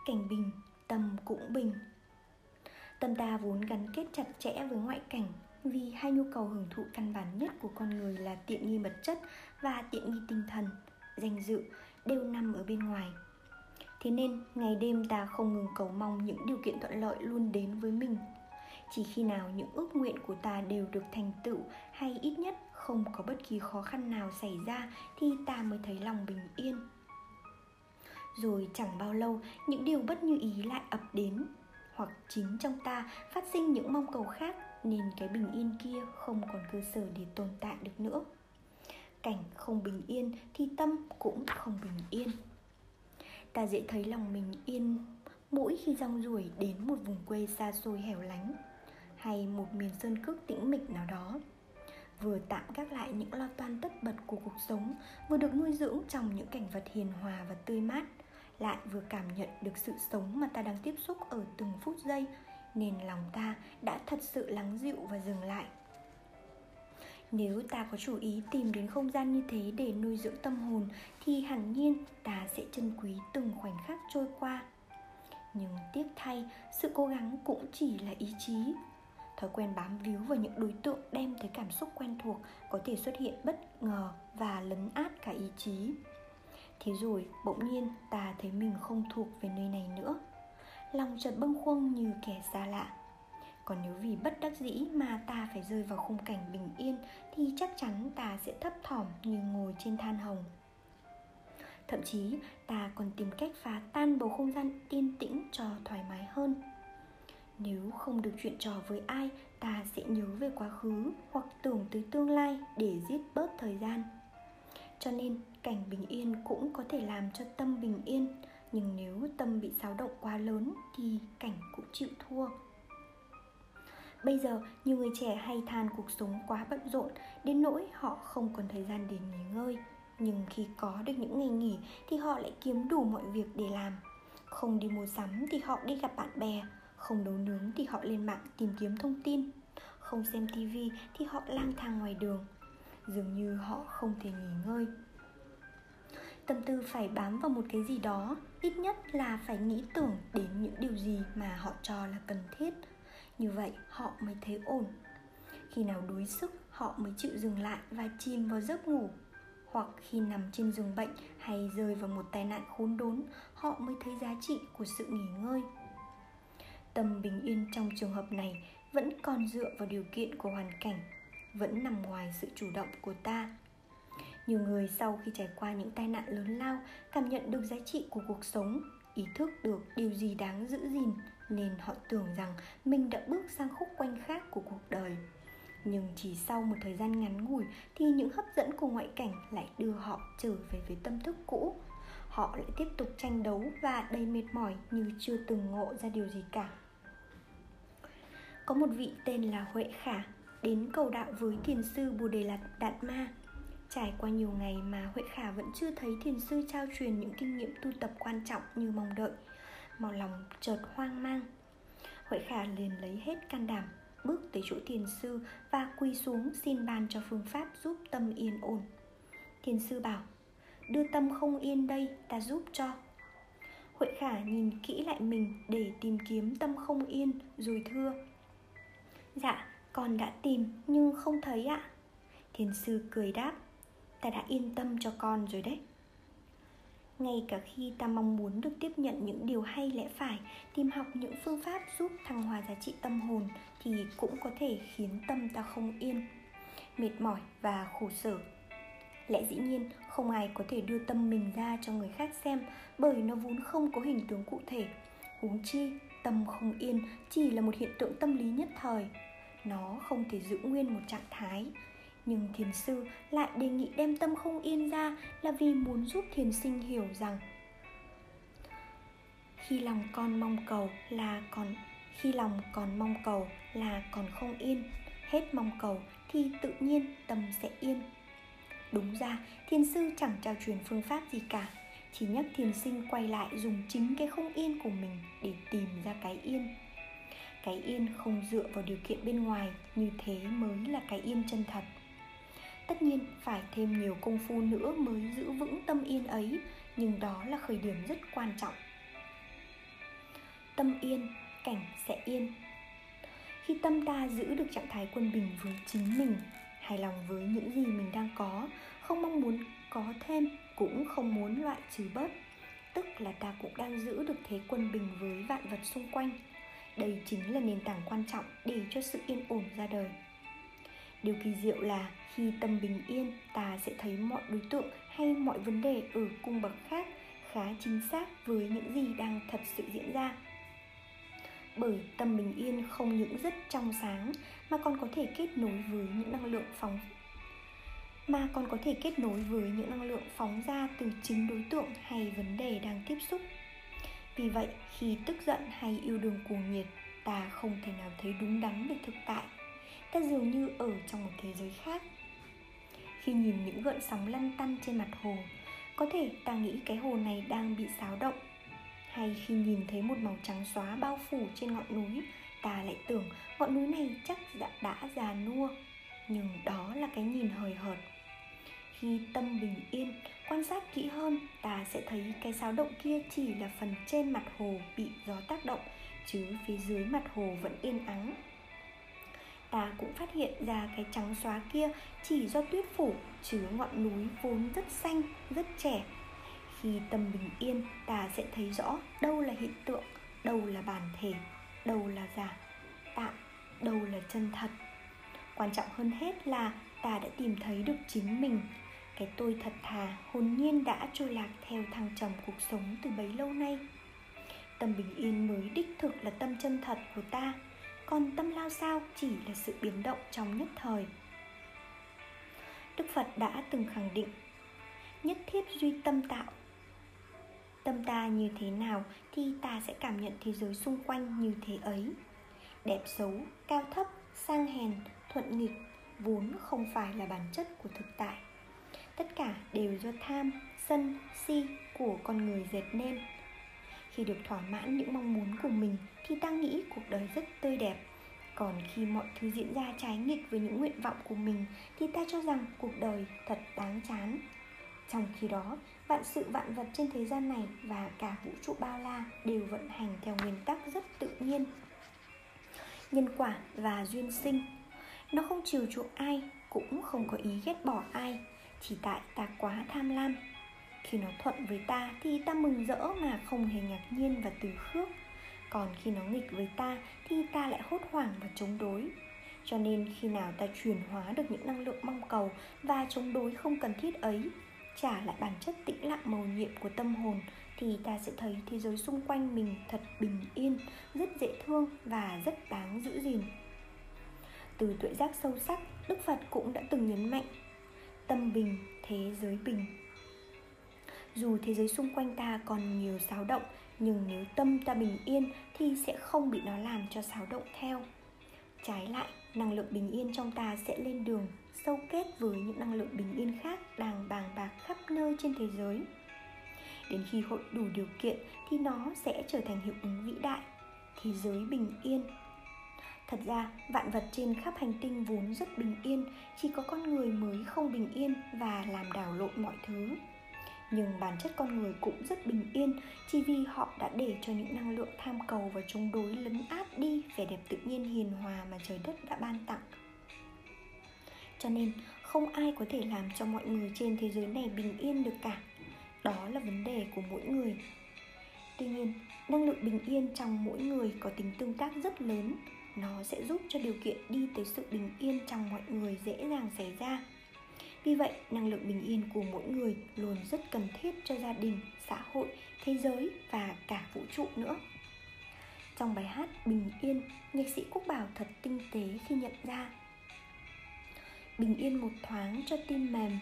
Cảnh bình, tâm cũng bình. Tâm ta vốn gắn kết chặt chẽ với ngoại cảnh vì hai nhu cầu hưởng thụ căn bản nhất của con người là tiện nghi vật chất và tiện nghi tinh thần, danh dự đều nằm ở bên ngoài. Thế nên, ngày đêm ta không ngừng cầu mong những điều kiện thuận lợi luôn đến với mình. Chỉ khi nào những ước nguyện của ta đều được thành tựu hay ít nhất không có bất kỳ khó khăn nào xảy ra thì ta mới thấy lòng bình yên. Rồi chẳng bao lâu, những điều bất như ý lại ập đến, hoặc chính trong ta phát sinh những mong cầu khác nên cái bình yên kia không còn cơ sở để tồn tại được nữa. Cảnh không bình yên thì tâm cũng không bình yên. Ta dễ thấy lòng mình yên mỗi khi rong ruổi đến một vùng quê xa xôi hẻo lánh, hay một miền sơn cước tĩnh mịch nào đó. Vừa tạm gác lại những lo toan tất bật của cuộc sống, vừa được nuôi dưỡng trong những cảnh vật hiền hòa và tươi mát, lại vừa cảm nhận được sự sống mà ta đang tiếp xúc ở từng phút giây nên lòng ta đã thật sự lắng dịu và dừng lại. Nếu ta có chủ ý tìm đến không gian như thế để nuôi dưỡng tâm hồn, thì hẳn nhiên ta sẽ trân quý từng khoảnh khắc trôi qua. Nhưng tiếc thay, sự cố gắng cũng chỉ là ý chí. Thói quen bám víu vào những đối tượng đem tới cảm xúc quen thuộc có thể xuất hiện bất ngờ và lấn át cả ý chí. Thế rồi bỗng nhiên ta thấy mình không thuộc về nơi này nữa lòng chợt bâng khuâng như kẻ xa lạ. Còn nếu vì bất đắc dĩ mà ta phải rơi vào khung cảnh bình yên, thì chắc chắn ta sẽ thấp thỏm như ngồi trên than hồng. Thậm chí, ta còn tìm cách phá tan bầu không gian yên tĩnh cho thoải mái hơn. Nếu không được chuyện trò với ai, ta sẽ nhớ về quá khứ hoặc tưởng tới tương lai để giết bớt thời gian. Cho nên, cảnh bình yên cũng có thể làm cho tâm bình yên nhưng nếu tâm bị xáo động quá lớn thì cảnh cũng chịu thua. Bây giờ, nhiều người trẻ hay than cuộc sống quá bận rộn, đến nỗi họ không còn thời gian để nghỉ ngơi. Nhưng khi có được những ngày nghỉ thì họ lại kiếm đủ mọi việc để làm. Không đi mua sắm thì họ đi gặp bạn bè, không nấu nướng thì họ lên mạng tìm kiếm thông tin, không xem tivi thì họ lang thang ngoài đường. Dường như họ không thể nghỉ ngơi tâm tư phải bám vào một cái gì đó, ít nhất là phải nghĩ tưởng đến những điều gì mà họ cho là cần thiết. Như vậy, họ mới thấy ổn. Khi nào đuối sức, họ mới chịu dừng lại và chìm vào giấc ngủ. Hoặc khi nằm trên giường bệnh hay rơi vào một tai nạn khốn đốn, họ mới thấy giá trị của sự nghỉ ngơi. Tâm bình yên trong trường hợp này vẫn còn dựa vào điều kiện của hoàn cảnh, vẫn nằm ngoài sự chủ động của ta nhiều người sau khi trải qua những tai nạn lớn lao cảm nhận được giá trị của cuộc sống, ý thức được điều gì đáng giữ gìn nên họ tưởng rằng mình đã bước sang khúc quanh khác của cuộc đời. Nhưng chỉ sau một thời gian ngắn ngủi thì những hấp dẫn của ngoại cảnh lại đưa họ trở về với tâm thức cũ. Họ lại tiếp tục tranh đấu và đầy mệt mỏi như chưa từng ngộ ra điều gì cả. Có một vị tên là huệ khả, đến cầu đạo với thiền sư bồ đề lạt đạt ma trải qua nhiều ngày mà huệ khả vẫn chưa thấy thiền sư trao truyền những kinh nghiệm tu tập quan trọng như mong đợi. Màu lòng chợt hoang mang, huệ khả liền lấy hết can đảm, bước tới chỗ thiền sư và quỳ xuống xin ban cho phương pháp giúp tâm yên ổn. Thiền sư bảo, đưa tâm không yên đây, ta giúp cho. Huệ khả nhìn kỹ lại mình để tìm kiếm tâm không yên, rồi thưa dạ con đã tìm nhưng không thấy ạ. Thiền sư cười đáp ta đã yên tâm cho con rồi đấy. Ngay cả khi ta mong muốn được tiếp nhận những điều hay lẽ phải, tìm học những phương pháp giúp thăng hoa giá trị tâm hồn thì cũng có thể khiến tâm ta không yên, mệt mỏi và khổ sở. Lẽ dĩ nhiên, không ai có thể đưa tâm mình ra cho người khác xem bởi nó vốn không có hình tướng cụ thể. Huống chi, tâm không yên chỉ là một hiện tượng tâm lý nhất thời. Nó không thể giữ nguyên một trạng thái nhưng thiền sư lại đề nghị đem tâm không yên ra là vì muốn giúp thiền sinh hiểu rằng khi lòng con mong cầu là còn, khi lòng còn mong cầu là còn không yên, hết mong cầu thì tự nhiên tâm sẽ yên. Đúng ra, thiền sư chẳng trao truyền phương pháp gì cả, chỉ nhắc thiền sinh quay lại dùng chính cái không yên của mình để tìm ra cái yên. Cái yên không dựa vào điều kiện bên ngoài, như thế mới là cái yên chân thật tất nhiên, phải thêm nhiều công phu nữa mới giữ vững tâm yên ấy, nhưng đó là khởi điểm rất quan trọng. Tâm yên, cảnh sẽ yên. Khi tâm ta giữ được trạng thái quân bình với chính mình, hài lòng với những gì mình đang có, không mong muốn có thêm, cũng không muốn loại trừ bớt. Tức là ta cũng đang giữ được thế quân bình với vạn vật xung quanh. Đây chính là nền tảng quan trọng để cho sự yên ổn ra đời điều kỳ diệu là khi tâm bình yên, ta sẽ thấy mọi đối tượng hay mọi vấn đề ở cung bậc khác khá chính xác với những gì đang thật sự diễn ra. Bởi tâm bình yên không những rất trong sáng mà còn có thể kết nối với những năng lượng phóng, mà còn có thể kết nối với những năng lượng phóng ra từ chính đối tượng hay vấn đề đang tiếp xúc. Vì vậy, khi tức giận hay yêu đương cuồng nhiệt, ta không thể nào thấy đúng đắn được thực tại ta dường như ở trong một thế giới khác. Khi nhìn những gợn sóng lăn tăn trên mặt hồ có thể ta nghĩ cái hồ này đang bị xáo động. Hay khi nhìn thấy một màu trắng xóa bao phủ trên ngọn núi ta lại tưởng ngọn núi này chắc đã, đã già nua. Nhưng đó là cái nhìn hời hợt. Khi tâm bình yên quan sát kỹ hơn ta sẽ thấy cái xáo động kia chỉ là phần trên mặt hồ bị gió tác động chứ phía dưới mặt hồ vẫn yên ắng ta cũng phát hiện ra cái trắng xóa kia chỉ do tuyết phủ, chứ ngọn núi vốn rất xanh, rất trẻ. Khi tâm bình yên, ta sẽ thấy rõ đâu là hiện tượng, đâu là bản thể, đâu là giả tạm, đâu là chân thật. Quan trọng hơn hết là ta đã tìm thấy được chính mình. Cái tôi thật thà, hồn nhiên đã trôi lạc theo thăng trầm cuộc sống từ bấy lâu nay. Tâm bình yên mới đích thực là tâm chân thật của ta còn tâm lao sao chỉ là sự biến động trong nhất thời. Đức phật đã từng khẳng định, nhất thiết duy tâm tạo. Tâm ta như thế nào thì ta sẽ cảm nhận thế giới xung quanh như thế ấy. Đẹp xấu, cao thấp, sang hèn, thuận nghịch, vốn không phải là bản chất của thực tại. Tất cả đều do tham, sân, si của con người dệt nên. Khi được thỏa mãn những mong muốn của mình thì ta nghĩ cuộc đời rất tươi đẹp. Còn khi mọi thứ diễn ra trái nghịch với những nguyện vọng của mình, thì ta cho rằng cuộc đời thật đáng chán. Trong khi đó, vạn sự vạn vật trên thế gian này và cả vũ trụ bao la đều vận hành theo nguyên tắc rất tự nhiên. Nhân quả và duyên sinh, nó không chiều chuộng ai, cũng không có ý ghét bỏ ai, chỉ tại ta quá tham lam. Khi nó thuận với ta thì ta mừng rỡ mà không hề ngạc nhiên và từ khước còn khi nó nghịch với ta thì ta lại hốt hoảng và chống đối. Cho nên khi nào ta chuyển hóa được những năng lượng mong cầu và chống đối không cần thiết ấy, trả lại bản chất tĩnh lặng màu nhiệm của tâm hồn, thì ta sẽ thấy thế giới xung quanh mình thật bình yên, rất dễ thương và rất đáng giữ gìn. Từ tuệ giác sâu sắc, đức phật cũng đã từng nhấn mạnh, tâm bình, thế giới bình. Dù thế giới xung quanh ta còn nhiều xáo động nhưng nếu tâm ta bình yên thì sẽ không bị nó làm cho xáo động theo. Trái lại, năng lượng bình yên trong ta sẽ lên đường, sâu kết với những năng lượng bình yên khác đang bàng bạc khắp nơi trên thế giới. Đến khi hội đủ điều kiện thì nó sẽ trở thành hiệu ứng vĩ đại, thế giới bình yên. Thật ra, vạn vật trên khắp hành tinh vốn rất bình yên, chỉ có con người mới không bình yên và làm đảo lộn mọi thứ nhưng bản chất con người cũng rất bình yên, chỉ vì họ đã để cho những năng lượng tham cầu và chống đối lấn át đi vẻ đẹp tự nhiên hiền hòa mà trời đất đã ban tặng. Cho nên, không ai có thể làm cho mọi người trên thế giới này bình yên được cả. Đó là vấn đề của mỗi người. Tuy nhiên, năng lượng bình yên trong mỗi người có tính tương tác rất lớn. Nó sẽ giúp cho điều kiện đi tới sự bình yên trong mọi người dễ dàng xảy ra vì vậy, năng lượng bình yên của mỗi người luôn rất cần thiết cho gia đình, xã hội, thế giới và cả vũ trụ nữa. Trong bài hát Bình Yên, nhạc sĩ Quốc Bảo thật tinh tế khi nhận ra Bình yên một thoáng cho tim mềm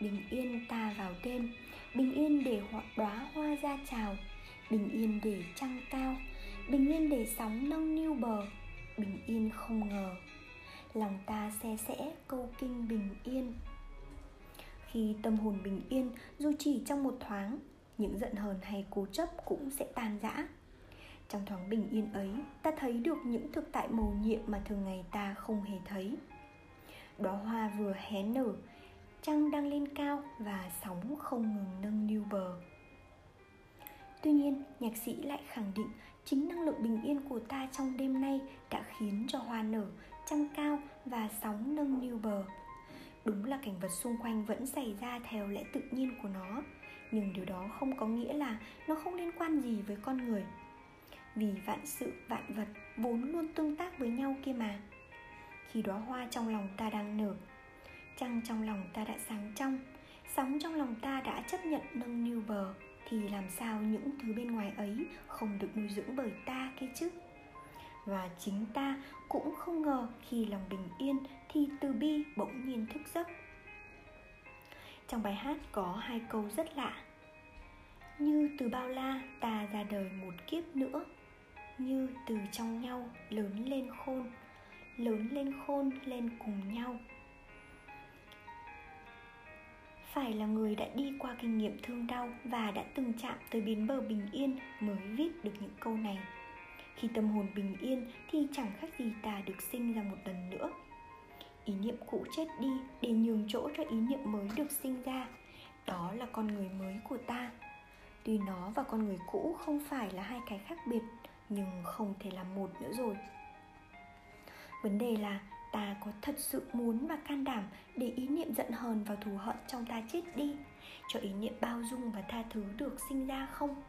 Bình yên ta vào đêm Bình yên để đóa hoa ra chào Bình yên để trăng cao Bình yên để sóng nâng niu bờ Bình yên không ngờ Lòng ta xe sẽ câu kinh bình yên khi tâm hồn bình yên, dù chỉ trong một thoáng, những giận hờn hay cố chấp cũng sẽ tan rã. Trong thoáng bình yên ấy, ta thấy được những thực tại mầu nhiệm mà thường ngày ta không hề thấy. Đóa hoa vừa hé nở, trăng đang lên cao và sóng không ngừng nâng niu bờ. Tuy nhiên, nhạc sĩ lại khẳng định chính năng lượng bình yên của ta trong đêm nay đã khiến cho hoa nở, trăng cao và sóng nâng niu bờ đúng là cảnh vật xung quanh vẫn xảy ra theo lẽ tự nhiên của nó, nhưng điều đó không có nghĩa là nó không liên quan gì với con người. Vì vạn sự, vạn vật vốn luôn tương tác với nhau kia mà. Khi đóa hoa trong lòng ta đang nở, trăng trong lòng ta đã sáng trong, sóng trong lòng ta đã chấp nhận nâng niu bờ, thì làm sao những thứ bên ngoài ấy không được nuôi dưỡng bởi ta kia chứ? Và chính ta cũng không ngờ khi lòng bình yên thì từ bi bỗng nhiên thức giấc. Trong bài hát có hai câu rất lạ. Như từ bao la ta ra đời một kiếp nữa, như từ trong nhau lớn lên khôn, lớn lên khôn lên cùng nhau. Phải là người đã đi qua kinh nghiệm thương đau và đã từng chạm tới biến bờ bình yên mới viết được những câu này khi tâm hồn bình yên thì chẳng khác gì ta được sinh ra một lần nữa. Ý niệm cũ chết đi để nhường chỗ cho ý niệm mới được sinh ra, đó là con người mới của ta. Tuy nó và con người cũ không phải là hai cái khác biệt, nhưng không thể là một nữa rồi. Vấn đề là ta có thật sự muốn và can đảm để ý niệm giận hờn và thù hận trong ta chết đi, cho ý niệm bao dung và tha thứ được sinh ra không?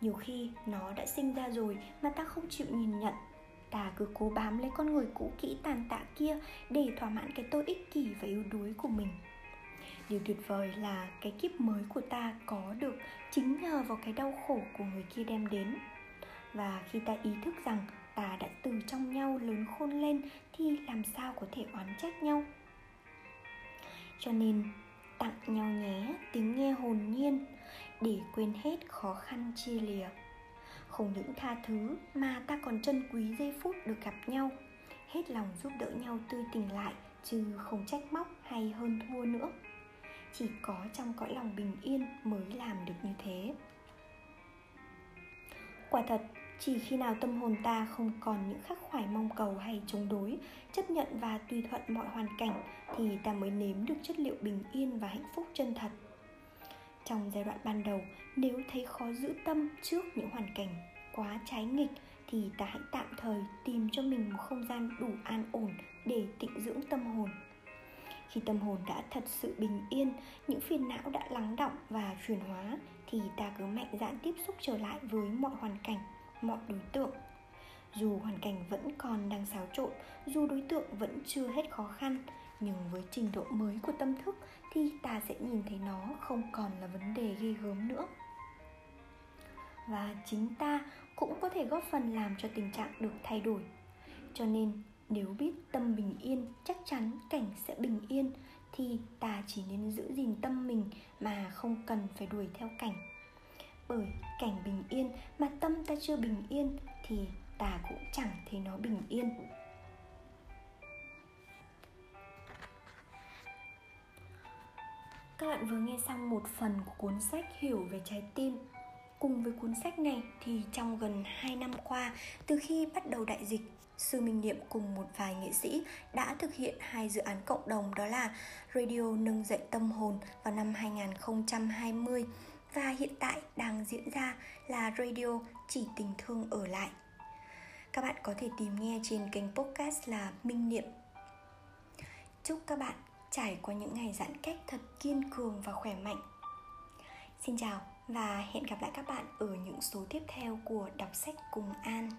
Nhiều khi nó đã sinh ra rồi mà ta không chịu nhìn nhận. Ta cứ cố bám lấy con người cũ kỹ tàn tạ kia để thỏa mãn cái tôi ích kỷ và yếu đuối của mình. Điều tuyệt vời là cái kiếp mới của ta có được chính nhờ vào cái đau khổ của người kia đem đến. Và khi ta ý thức rằng ta đã từ trong nhau lớn khôn lên thì làm sao có thể oán trách nhau? Cho nên, tặng nhau nhé, tiếng nghe hồn nhiên để quên hết khó khăn chia lìa. Không những tha thứ mà ta còn trân quý giây phút được gặp nhau. Hết lòng giúp đỡ nhau tươi tỉnh lại, chứ không trách móc hay hơn thua nữa. Chỉ có trong cõi lòng bình yên mới làm được như thế. Quả thật, chỉ khi nào tâm hồn ta không còn những khắc khoải mong cầu hay chống đối, chấp nhận và tùy thuận mọi hoàn cảnh, thì ta mới nếm được chất liệu bình yên và hạnh phúc chân thật trong giai đoạn ban đầu, nếu thấy khó giữ tâm trước những hoàn cảnh quá trái nghịch thì ta hãy tạm thời tìm cho mình một không gian đủ an ổn để tịnh dưỡng tâm hồn. Khi tâm hồn đã thật sự bình yên, những phiền não đã lắng động và chuyển hóa thì ta cứ mạnh dạn tiếp xúc trở lại với mọi hoàn cảnh, mọi đối tượng. Dù hoàn cảnh vẫn còn đang xáo trộn, dù đối tượng vẫn chưa hết khó khăn, nhưng với trình độ mới của tâm thức thì ta sẽ nhìn thấy nó không còn là vấn đề ghê gớm nữa. Và chính ta cũng có thể góp phần làm cho tình trạng được thay đổi. Cho nên, nếu biết tâm bình yên, chắc chắn cảnh sẽ bình yên, thì ta chỉ nên giữ gìn tâm mình mà không cần phải đuổi theo cảnh. Bởi cảnh bình yên mà tâm ta chưa bình yên, thì ta cũng chẳng thấy nó bình yên. Các bạn vừa nghe xong một phần của cuốn sách Hiểu về trái tim Cùng với cuốn sách này thì trong gần 2 năm qua, từ khi bắt đầu đại dịch, Sư Minh Niệm cùng một vài nghệ sĩ đã thực hiện hai dự án cộng đồng đó là Radio Nâng Dậy Tâm Hồn vào năm 2020 và hiện tại đang diễn ra là Radio Chỉ Tình Thương Ở Lại. Các bạn có thể tìm nghe trên kênh podcast là Minh Niệm. Chúc các bạn trải qua những ngày giãn cách thật kiên cường và khỏe mạnh. Xin chào và hẹn gặp lại các bạn ở những số tiếp theo của đọc sách cùng An.